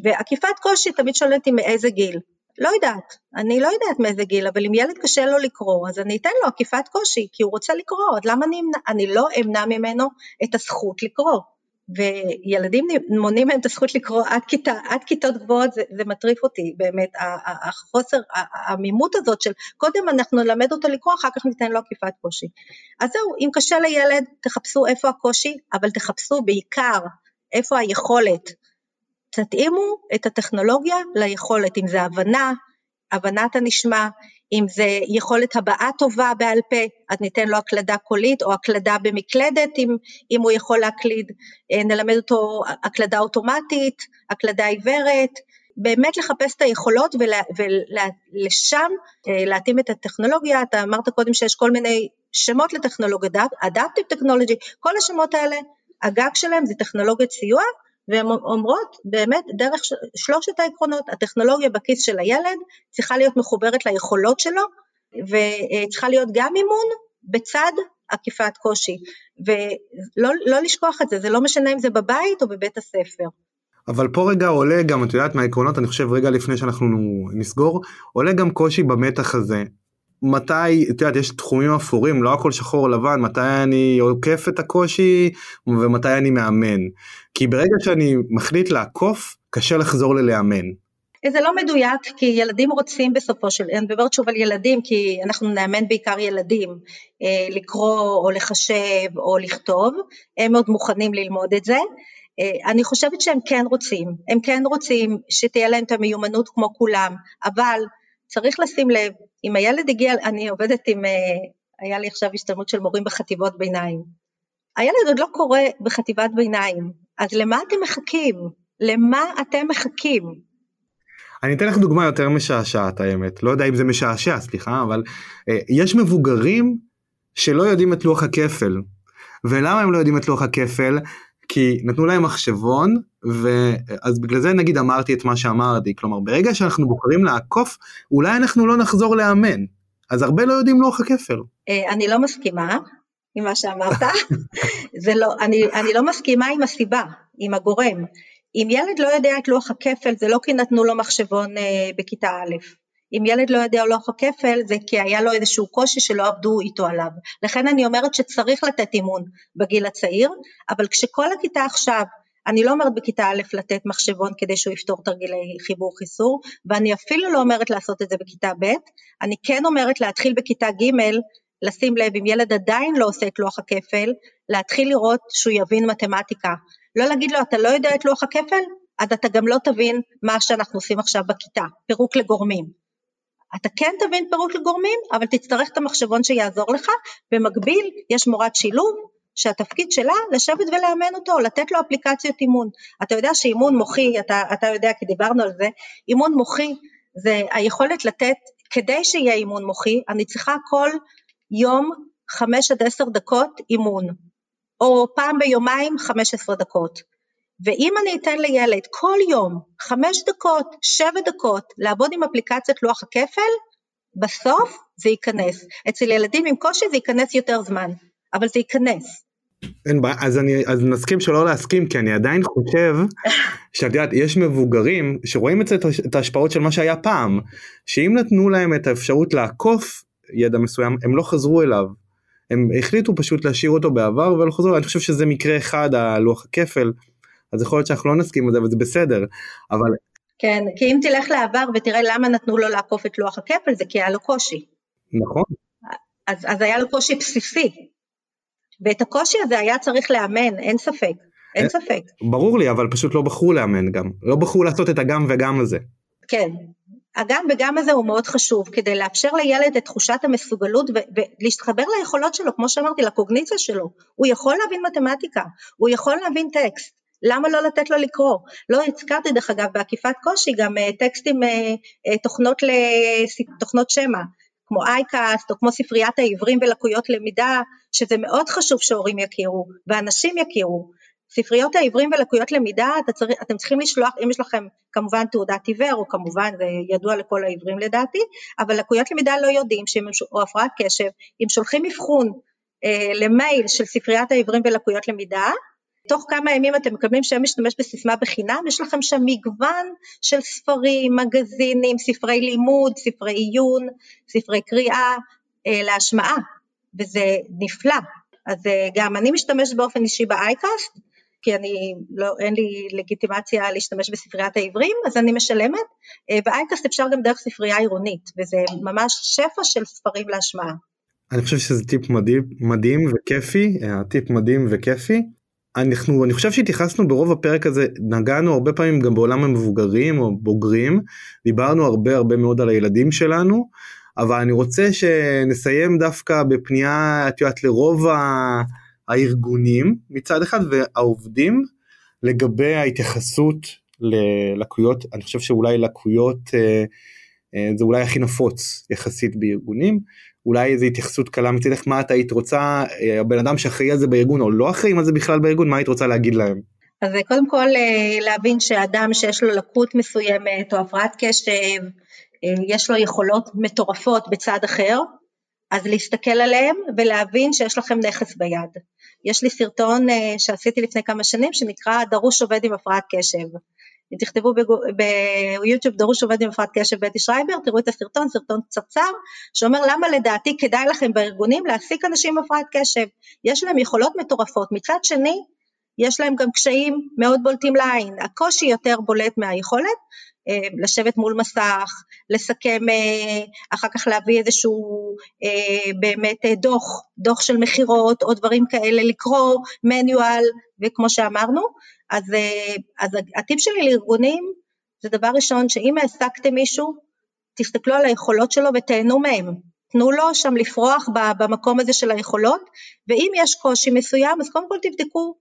ועקיפת קושי תמיד שואלים אותי מאיזה גיל, לא יודעת, אני לא יודעת מאיזה גיל, אבל אם ילד קשה לו לקרוא, אז אני אתן לו עקיפת קושי, כי הוא רוצה לקרוא, אז למה אני, אני לא אמנע ממנו את הזכות לקרוא. וילדים מונים מהם את הזכות לקרוא עד, כיתה, עד כיתות גבוהות, זה, זה מטריף אותי, באמת, החוסר, העמימות הזאת של קודם אנחנו נלמד אותו לקרוא, אחר כך ניתן לו עקיפת קושי. אז זהו, אם קשה לילד, תחפשו איפה הקושי, אבל תחפשו בעיקר איפה היכולת. תתאימו את הטכנולוגיה ליכולת, אם זה הבנה, הבנת הנשמע, אם זה יכולת הבעה טובה בעל פה, אז ניתן לו הקלדה קולית או הקלדה במקלדת אם, אם הוא יכול להקליד, אה, נלמד אותו הקלדה אוטומטית, הקלדה עיוורת, באמת לחפש את היכולות ולשם אה, להתאים את הטכנולוגיה, אתה אמרת קודם שיש כל מיני שמות לטכנולוגיה, Adaptive Technology, כל השמות האלה, הגג שלהם זה טכנולוגיית סיוע והן אומרות באמת דרך שלושת העקרונות, הטכנולוגיה בכיס של הילד צריכה להיות מחוברת ליכולות שלו וצריכה להיות גם אימון בצד עקיפת קושי ולא לא לשכוח את זה, זה לא משנה אם זה בבית או בבית הספר. אבל פה רגע עולה גם, את יודעת מהעקרונות, אני חושב רגע לפני שאנחנו נסגור, עולה גם קושי במתח הזה. מתי, את יודעת, יש תחומים אפורים, לא הכל שחור לבן, מתי אני עוקף את הקושי ומתי אני מאמן. כי ברגע שאני מחליט לעקוף, קשה לחזור ללאמן. זה לא מדויק, כי ילדים רוצים בסופו של, אני מדברת שוב על ילדים, כי אנחנו נאמן בעיקר ילדים, אה, לקרוא או לחשב או לכתוב, הם מאוד מוכנים ללמוד את זה. אה, אני חושבת שהם כן רוצים, הם כן רוצים שתהיה להם את המיומנות כמו כולם, אבל צריך לשים לב, אם הילד הגיע, אני עובדת עם, אה, היה לי עכשיו השתלמות של מורים בחטיבות ביניים. הילד עוד לא קורא בחטיבת ביניים, אז למה אתם מחכים? למה אתם מחכים? אני אתן לך דוגמה יותר משעשעת האמת, לא יודע אם זה משעשע, סליחה, אבל אה, יש מבוגרים שלא יודעים את לוח הכפל. ולמה הם לא יודעים את לוח הכפל? כי נתנו להם מחשבון, ואז בגלל זה נגיד אמרתי את מה שאמרתי, כלומר ברגע שאנחנו בוחרים לעקוף, אולי אנחנו לא נחזור לאמן. אז הרבה לא יודעים לוח הכפל. אה, אני לא מסכימה עם מה שאמרת, זה לא, אני, אני לא מסכימה עם הסיבה, עם הגורם. אם ילד לא יודע את לוח הכפל זה לא כי נתנו לו מחשבון אה, בכיתה א', אם ילד לא יודע לוח הכפל זה כי היה לו איזשהו קושי שלא עבדו איתו עליו. לכן אני אומרת שצריך לתת אימון בגיל הצעיר, אבל כשכל הכיתה עכשיו, אני לא אומרת בכיתה א' לתת מחשבון כדי שהוא יפתור תרגילי חיבור חיסור, ואני אפילו לא אומרת לעשות את זה בכיתה ב', אני כן אומרת להתחיל בכיתה ג' לשים לב אם ילד עדיין לא עושה את לוח הכפל, להתחיל לראות שהוא יבין מתמטיקה. לא להגיד לו אתה לא יודע את לוח הכפל, אז אתה גם לא תבין מה שאנחנו עושים עכשיו בכיתה, פירוק לגורמים. אתה כן תבין פירוט לגורמים, אבל תצטרך את המחשבון שיעזור לך, במקביל יש מורת שילוב שהתפקיד שלה לשבת ולאמן אותו, לתת לו אפליקציות אימון. אתה יודע שאימון מוחי, אתה, אתה יודע כי דיברנו על זה, אימון מוחי זה היכולת לתת, כדי שיהיה אימון מוחי, אני צריכה כל יום חמש עד עשר דקות אימון, או פעם ביומיים חמש עשרה דקות. ואם אני אתן לילד כל יום חמש דקות, שבע דקות, לעבוד עם אפליקציית לוח הכפל, בסוף זה ייכנס. אצל ילדים עם קושי זה ייכנס יותר זמן, אבל זה ייכנס. אין בעיה, אז, אני, אז נסכים שלא להסכים, כי אני עדיין חושב שאת יודעת, יש מבוגרים שרואים את, זה, את ההשפעות של מה שהיה פעם, שאם נתנו להם את האפשרות לעקוף ידע מסוים, הם לא חזרו אליו. הם החליטו פשוט להשאיר אותו בעבר ולא חזרו, אני חושב שזה מקרה אחד, הלוח הכפל, אז יכול להיות שאנחנו לא נסכים לזה וזה בסדר, אבל... כן, כי אם תלך לעבר ותראה למה נתנו לו לעקוף את לוח הכפל, זה כי היה לו קושי. נכון. אז, אז היה לו קושי בסיסי, ואת הקושי הזה היה צריך לאמן, אין ספק, אין אה, ספק. ברור לי, אבל פשוט לא בחרו לאמן גם, לא בחרו לעשות את הגם וגם הזה. כן, הגם וגם הזה הוא מאוד חשוב, כדי לאפשר לילד את תחושת המסוגלות ולהתחבר ליכולות שלו, כמו שאמרתי, לקוגניציה שלו. הוא יכול להבין מתמטיקה, הוא יכול להבין טקסט, למה לא לתת לו לקרוא? לא הזכרתי דרך אגב בעקיפת קושי גם אה, טקסטים, אה, תוכנות, תוכנות שמע, כמו אייקאסט או כמו ספריית העברים ולקויות למידה, שזה מאוד חשוב שהורים יכירו ואנשים יכירו. ספריות העברים ולקויות למידה, אתם צריכים לשלוח, אם יש לכם כמובן תעודת עיוור, או כמובן זה ידוע לכל העברים לדעתי, אבל לקויות למידה לא יודעים, שהם, או הפרעת קשב, אם שולחים אבחון אה, למייל של ספריית העברים ולקויות למידה, תוך כמה ימים אתם מקבלים שם משתמש בסיסמה בחינם, יש לכם שם מגוון של ספרים, מגזינים, ספרי לימוד, ספרי עיון, ספרי קריאה אה, להשמעה, וזה נפלא. אז אה, גם אני משתמשת באופן אישי באייקאסט, כי אני, לא, אין לי לגיטימציה להשתמש בספריית העברים, אז אני משלמת, אה, באייקאסט אפשר גם דרך ספרייה עירונית, וזה ממש שפע של ספרים להשמעה. אני חושב שזה טיפ מדהים, מדהים וכיפי, הטיפ מדהים וכיפי. אנחנו, אני חושב שהתייחסנו ברוב הפרק הזה, נגענו הרבה פעמים גם בעולם המבוגרים או בוגרים, דיברנו הרבה הרבה מאוד על הילדים שלנו, אבל אני רוצה שנסיים דווקא בפנייה, את יודעת, לרוב הארגונים מצד אחד והעובדים לגבי ההתייחסות ללקויות, אני חושב שאולי לקויות אה, אה, זה אולי הכי נפוץ יחסית בארגונים, אולי איזו התייחסות קלה מצדך, מה את היית רוצה, אה, הבן אדם שאחראי על זה בארגון או לא אחראים על זה בכלל בארגון, מה היית רוצה להגיד להם? אז אה, קודם כל אה, להבין שאדם שיש לו לקות מסוימת או הפרעת קשב, יש לו יכולות מטורפות בצד אחר, אז להסתכל עליהם ולהבין שיש לכם נכס ביד. יש לי סרטון שעשיתי לפני כמה שנים שנקרא דרוש עובד עם הפרעת קשב. אם תכתבו ביוטיוב דרוש עובד עם הפרעת קשב בטי שרייבר, תראו את הסרטון, סרטון קצרצר, שאומר למה לדעתי כדאי לכם בארגונים להעסיק אנשים עם הפרעת קשב. יש להם יכולות מטורפות. מצד שני, יש להם גם קשיים מאוד בולטים לעין. הקושי יותר בולט מהיכולת, אה, לשבת מול מסך, לסכם, אה, אחר כך להביא איזשהו אה, באמת דוח, דוח של מכירות או דברים כאלה, לקרוא מניואל, וכמו שאמרנו, אז, אז הטיפ שלי לארגונים זה דבר ראשון שאם העסקתם מישהו, תסתכלו על היכולות שלו ותהנו מהם, תנו לו שם לפרוח במקום הזה של היכולות, ואם יש קושי מסוים אז קודם כל תבדקו.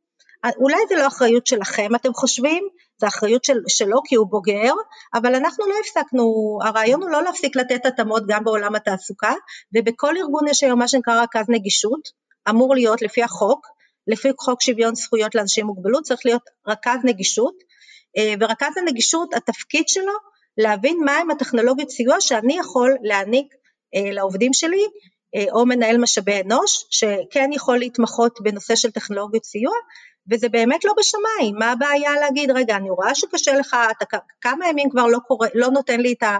אולי זה לא אחריות שלכם אתם חושבים, זה אחריות של, שלו כי הוא בוגר, אבל אנחנו לא הפסקנו, הרעיון הוא לא להפסיק לתת התאמות גם בעולם התעסוקה, ובכל ארגון יש היום מה שנקרא רכז נגישות, אמור להיות לפי החוק, לפי חוק שוויון זכויות לאנשים עם מוגבלות צריך להיות רכז נגישות, אה, ורכז הנגישות התפקיד שלו להבין מהם הטכנולוגיות סיוע שאני יכול להעניק אה, לעובדים שלי אה, או מנהל משאבי אנוש שכן יכול להתמחות בנושא של טכנולוגיות סיוע וזה באמת לא בשמיים, מה הבעיה להגיד, רגע, אני רואה שקשה לך, אתה כמה ימים כבר לא, קורא, לא נותן לי את ה...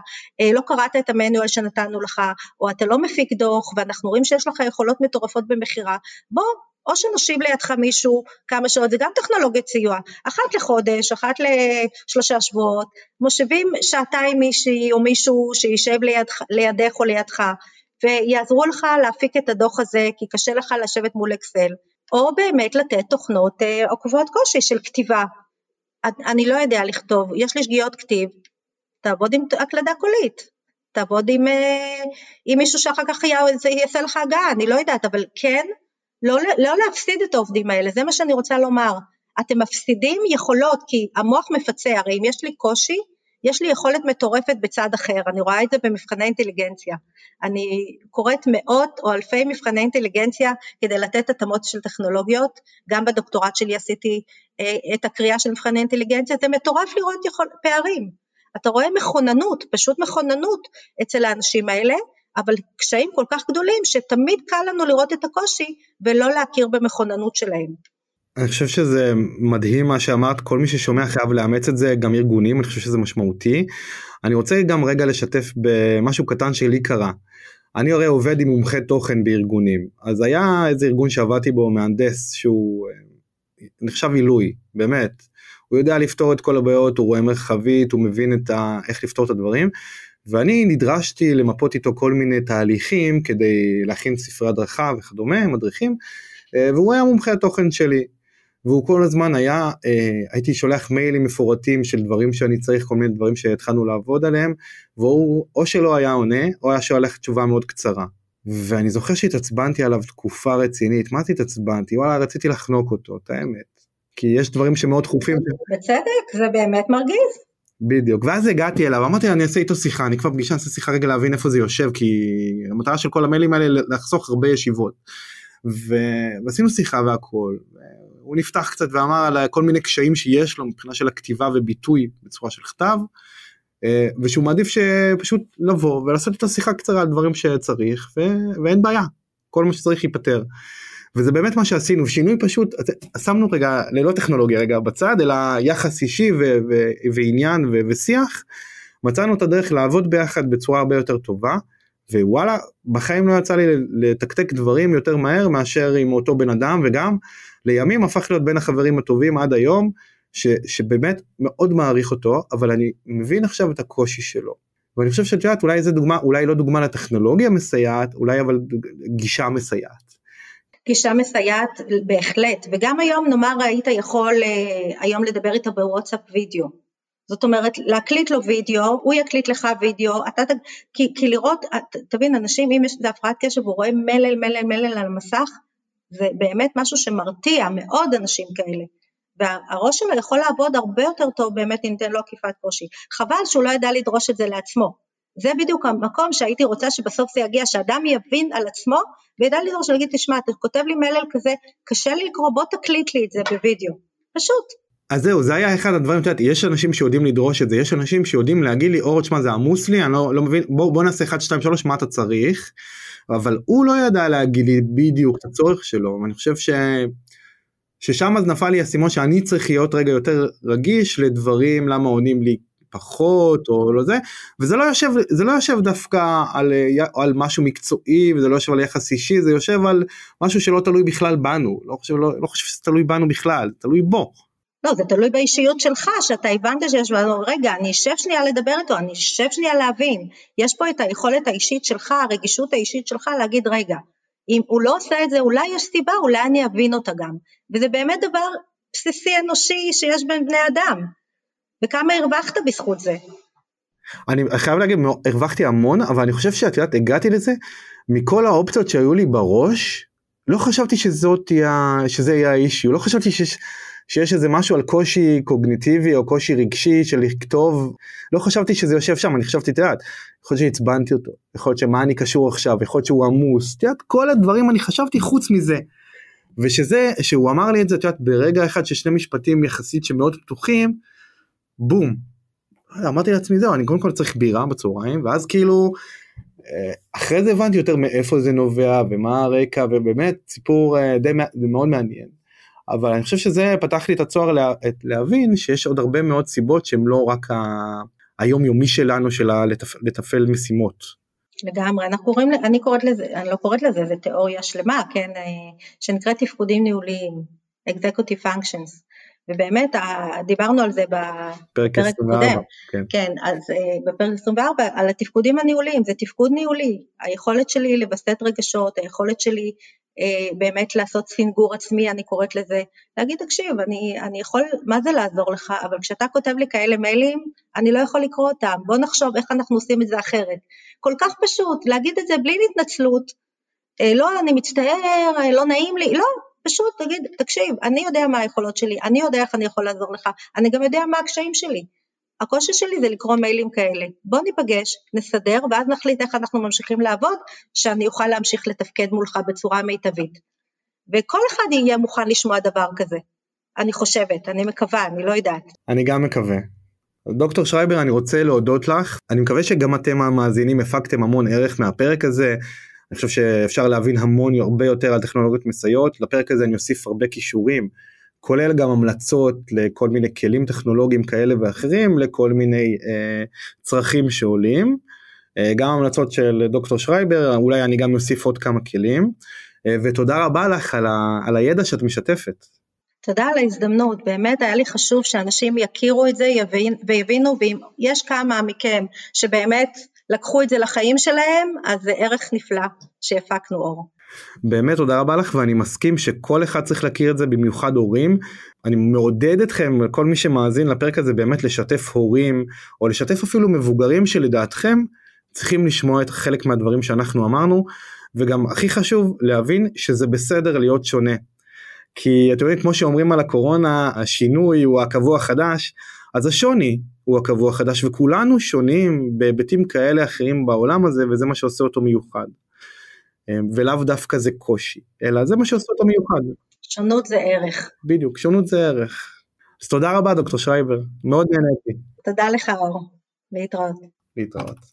לא קראת את המנואל שנתנו לך, או אתה לא מפיק דוח, ואנחנו רואים שיש לך יכולות מטורפות במכירה, בוא, או שנושיב לידך מישהו כמה שעות, זה גם טכנולוגיית סיוע, אחת לחודש, אחת לשלושה שבועות, מושיבים שעתיים מישהי או מישהו שישב ליד, לידך או לידך, ויעזרו לך להפיק את הדוח הזה, כי קשה לך לשבת מול אקסל. או באמת לתת תוכנות אה, עוקבות קושי של כתיבה. אני לא יודע לכתוב, יש לי שגיאות כתיב, תעבוד עם הקלדה קולית, תעבוד עם, אה, עם מישהו שאחר כך יעשה לך הגעה, אני לא יודעת, אבל כן לא, לא להפסיד את העובדים האלה, זה מה שאני רוצה לומר. אתם מפסידים יכולות, כי המוח מפצה, הרי אם יש לי קושי, יש לי יכולת מטורפת בצד אחר, אני רואה את זה במבחני אינטליגנציה. אני קוראת מאות או אלפי מבחני אינטליגנציה כדי לתת התאמות של טכנולוגיות, גם בדוקטורט שלי עשיתי אה, את הקריאה של מבחני אינטליגנציה, זה מטורף לראות יכול, פערים. אתה רואה מכוננות, פשוט מכוננות אצל האנשים האלה, אבל קשיים כל כך גדולים שתמיד קל לנו לראות את הקושי ולא להכיר במכוננות שלהם. אני חושב שזה מדהים מה שאמרת, כל מי ששומע חייב לאמץ את זה, גם ארגונים, אני חושב שזה משמעותי. אני רוצה גם רגע לשתף במשהו קטן שלי קרה. אני הרי עובד עם מומחי תוכן בארגונים, אז היה איזה ארגון שעבדתי בו, מהנדס, שהוא אה, נחשב עילוי, באמת. הוא יודע לפתור את כל הבעיות, הוא רואה מרחבית, הוא מבין ה... איך לפתור את הדברים. ואני נדרשתי למפות איתו כל מיני תהליכים כדי להכין ספרי הדרכה וכדומה, מדריכים, אה, והוא היה מומחה התוכן שלי. והוא כל הזמן היה, אה, הייתי שולח מיילים מפורטים של דברים שאני צריך, כל מיני דברים שהתחלנו לעבוד עליהם, והוא או שלא היה עונה, או היה שולח תשובה מאוד קצרה. ואני זוכר שהתעצבנתי עליו תקופה רצינית, מה זה התעצבנתי? וואלה, רציתי לחנוק אותו, את האמת. כי יש דברים שמאוד דחופים. בצדק, זה באמת מרגיז. בדיוק, ואז הגעתי אליו, אמרתי אני אעשה איתו שיחה, אני כבר פגישה, נעשה שיחה רגע להבין איפה זה יושב, כי המטרה של כל המיילים האלה לחסוך הרבה ישיבות. ו... ועשינו שיחה והכל, הוא נפתח קצת ואמר על כל מיני קשיים שיש לו מבחינה של הכתיבה וביטוי בצורה של כתב, אה, ושהוא מעדיף שפשוט לבוא ולעשות איתו שיחה קצרה על דברים שצריך, ו... ואין בעיה, כל מה שצריך ייפתר. וזה באמת מה שעשינו, שינוי פשוט, שמנו רגע, ללא טכנולוגיה רגע בצד, אלא יחס אישי ו- ו- ועניין ו- ושיח, מצאנו את הדרך לעבוד ביחד בצורה הרבה יותר טובה, ווואלה, בחיים לא יצא לי לתקתק דברים יותר מהר מאשר עם אותו בן אדם, וגם לימים הפך להיות בין החברים הטובים עד היום, ש, שבאמת מאוד מעריך אותו, אבל אני מבין עכשיו את הקושי שלו. ואני חושב שאת יודעת, אולי זו דוגמה, אולי לא דוגמה לטכנולוגיה מסייעת, אולי אבל גישה מסייעת. גישה מסייעת בהחלט, וגם היום נאמר היית יכול אה, היום לדבר איתו בוואטסאפ וידאו, זאת אומרת להקליט לו וידאו, הוא יקליט לך וידאו, אתה, כי, כי לראות, תבין אנשים אם יש הפרעת קשב הוא רואה מלל מלל מלל על המסך, זה באמת משהו שמרתיע מאוד אנשים כאלה. והראש שלו יכול לעבוד הרבה יותר טוב באמת אם ניתן לו עקיפת קושי. חבל שהוא לא ידע לדרוש את זה לעצמו. זה בדיוק המקום שהייתי רוצה שבסוף זה יגיע, שאדם יבין על עצמו וידע לדרוש, להגיד, תשמע, אתה כותב לי מלל כזה, קשה לי לקרוא, בוא תקליט לי את זה בווידאו. פשוט. אז זהו, זה היה אחד הדברים, את יודעת, יש אנשים שיודעים לדרוש את זה, יש אנשים שיודעים להגיד לי, אור, תשמע, זה עמוס לי, אני לא, לא מבין, בוא, בוא נעשה 1, 2, 3, מה אתה צריך? אבל הוא לא ידע להגיד לי בדיוק את הצורך שלו, ואני חושב ש... ששם אז נפל לי האסימון שאני צריך להיות רגע יותר רגיש לדברים, למה עונים לי פחות או לא זה, וזה לא יושב, זה לא יושב דווקא על, על משהו מקצועי וזה לא יושב על יחס אישי, זה יושב על משהו שלא תלוי בכלל בנו, לא חושב, לא, לא חושב שזה תלוי בנו בכלל, תלוי בו. לא, זה תלוי באישיות שלך, שאתה הבנת שיש, רגע, אני אשב שנייה לדבר איתו, אני אשב שנייה להבין. יש פה את היכולת האישית שלך, הרגישות האישית שלך להגיד, רגע, אם הוא לא עושה את זה, אולי יש סיבה, אולי אני אבין אותה גם. וזה באמת דבר בסיסי אנושי שיש בין בני אדם. וכמה הרווחת בזכות זה? אני חייב להגיד, הרווחתי המון, אבל אני חושב שאת יודעת, הגעתי לזה, מכל האופציות שהיו לי בראש, לא חשבתי שזאת תהיה, שזה יהיה האישיו, לא חשבתי שיש, שיש איזה משהו על קושי קוגניטיבי או קושי רגשי של לכתוב, לא חשבתי שזה יושב שם, אני חשבתי, את יודעת, יכול להיות שעצבנתי אותו, יכול להיות שמה אני קשור עכשיו, יכול להיות שהוא עמוס, את יודעת, כל הדברים אני חשבתי חוץ מזה. ושזה, שהוא אמר לי את זה, את יודעת, ברגע אחד ששני משפטים יחסית שמאוד פתוחים, בום. אמרתי לעצמי זהו, אני קודם כל צריך בירה בצהריים, ואז כאילו, אה, אחרי זה הבנתי יותר מאיפה זה נובע ומה הרקע, ובאמת סיפור אה, די מאוד מעניין. אבל אני חושב שזה פתח לי את הצוהר לה, להבין שיש עוד הרבה מאוד סיבות שהן לא רק ה... היומיומי שלנו של לתפ... לתפעל משימות. לגמרי, אנחנו קוראים, אני קוראת לזה, אני לא קוראת לזה, זה תיאוריה שלמה, כן, אה, שנקראת תפקודים ניהוליים, executive functions, ובאמת דיברנו על זה בפרק 24, קודם, כן. כן, אז אה, בפרק 24 על התפקודים הניהוליים, זה תפקוד ניהולי, היכולת שלי לווסת רגשות, היכולת שלי אה, באמת לעשות סינגור עצמי, אני קוראת לזה, להגיד תקשיב, אני, אני יכול, מה זה לעזור לך, אבל כשאתה כותב לי כאלה מיילים, אני לא יכול לקרוא אותם, בוא נחשוב איך אנחנו עושים את זה אחרת. כל כך פשוט, להגיד את זה בלי התנצלות, אה, לא, אני מצטער, לא נעים לי, לא, פשוט תגיד, תקשיב, אני יודע מה היכולות שלי, אני יודע איך אני יכול לעזור לך, אני גם יודע מה הקשיים שלי. הקושי שלי זה לקרוא מיילים כאלה. בוא ניפגש, נסדר, ואז נחליט איך אנחנו ממשיכים לעבוד, שאני אוכל להמשיך לתפקד מולך בצורה מיטבית. וכל אחד יהיה מוכן לשמוע דבר כזה. אני חושבת, אני מקווה, אני לא יודעת. אני גם מקווה. דוקטור שרייבר, אני רוצה להודות לך. אני מקווה שגם אתם המאזינים הפקתם המון ערך מהפרק הזה. אני חושב שאפשר להבין המון הרבה יותר על טכנולוגיות מסייעות. לפרק הזה אני אוסיף הרבה כישורים, כולל גם המלצות לכל מיני כלים טכנולוגיים כאלה ואחרים, לכל מיני אה, צרכים שעולים. אה, גם המלצות של דוקטור שרייבר, אולי אני גם אוסיף עוד כמה כלים. אה, ותודה רבה לך על, ה, על הידע שאת משתפת. תודה על ההזדמנות, באמת היה לי חשוב שאנשים יכירו את זה יבין, ויבינו, ואם יש כמה מכם שבאמת לקחו את זה לחיים שלהם, אז זה ערך נפלא שהפקנו אור. באמת תודה רבה לך ואני מסכים שכל אחד צריך להכיר את זה במיוחד הורים. אני מעודד אתכם כל מי שמאזין לפרק הזה באמת לשתף הורים או לשתף אפילו מבוגרים שלדעתכם צריכים לשמוע את חלק מהדברים שאנחנו אמרנו וגם הכי חשוב להבין שזה בסדר להיות שונה. כי אתם יודעים כמו שאומרים על הקורונה השינוי הוא הקבוע החדש אז השוני הוא הקבוע החדש וכולנו שונים בהיבטים כאלה אחרים בעולם הזה וזה מה שעושה אותו מיוחד. אמ, ולאו דווקא זה קושי אלא זה מה שעושה אותו מיוחד. שונות זה ערך. בדיוק שונות זה ערך. אז תודה רבה דוקטור שרייבר מאוד נהניתי. תודה לך אור. להתראות. להתראות.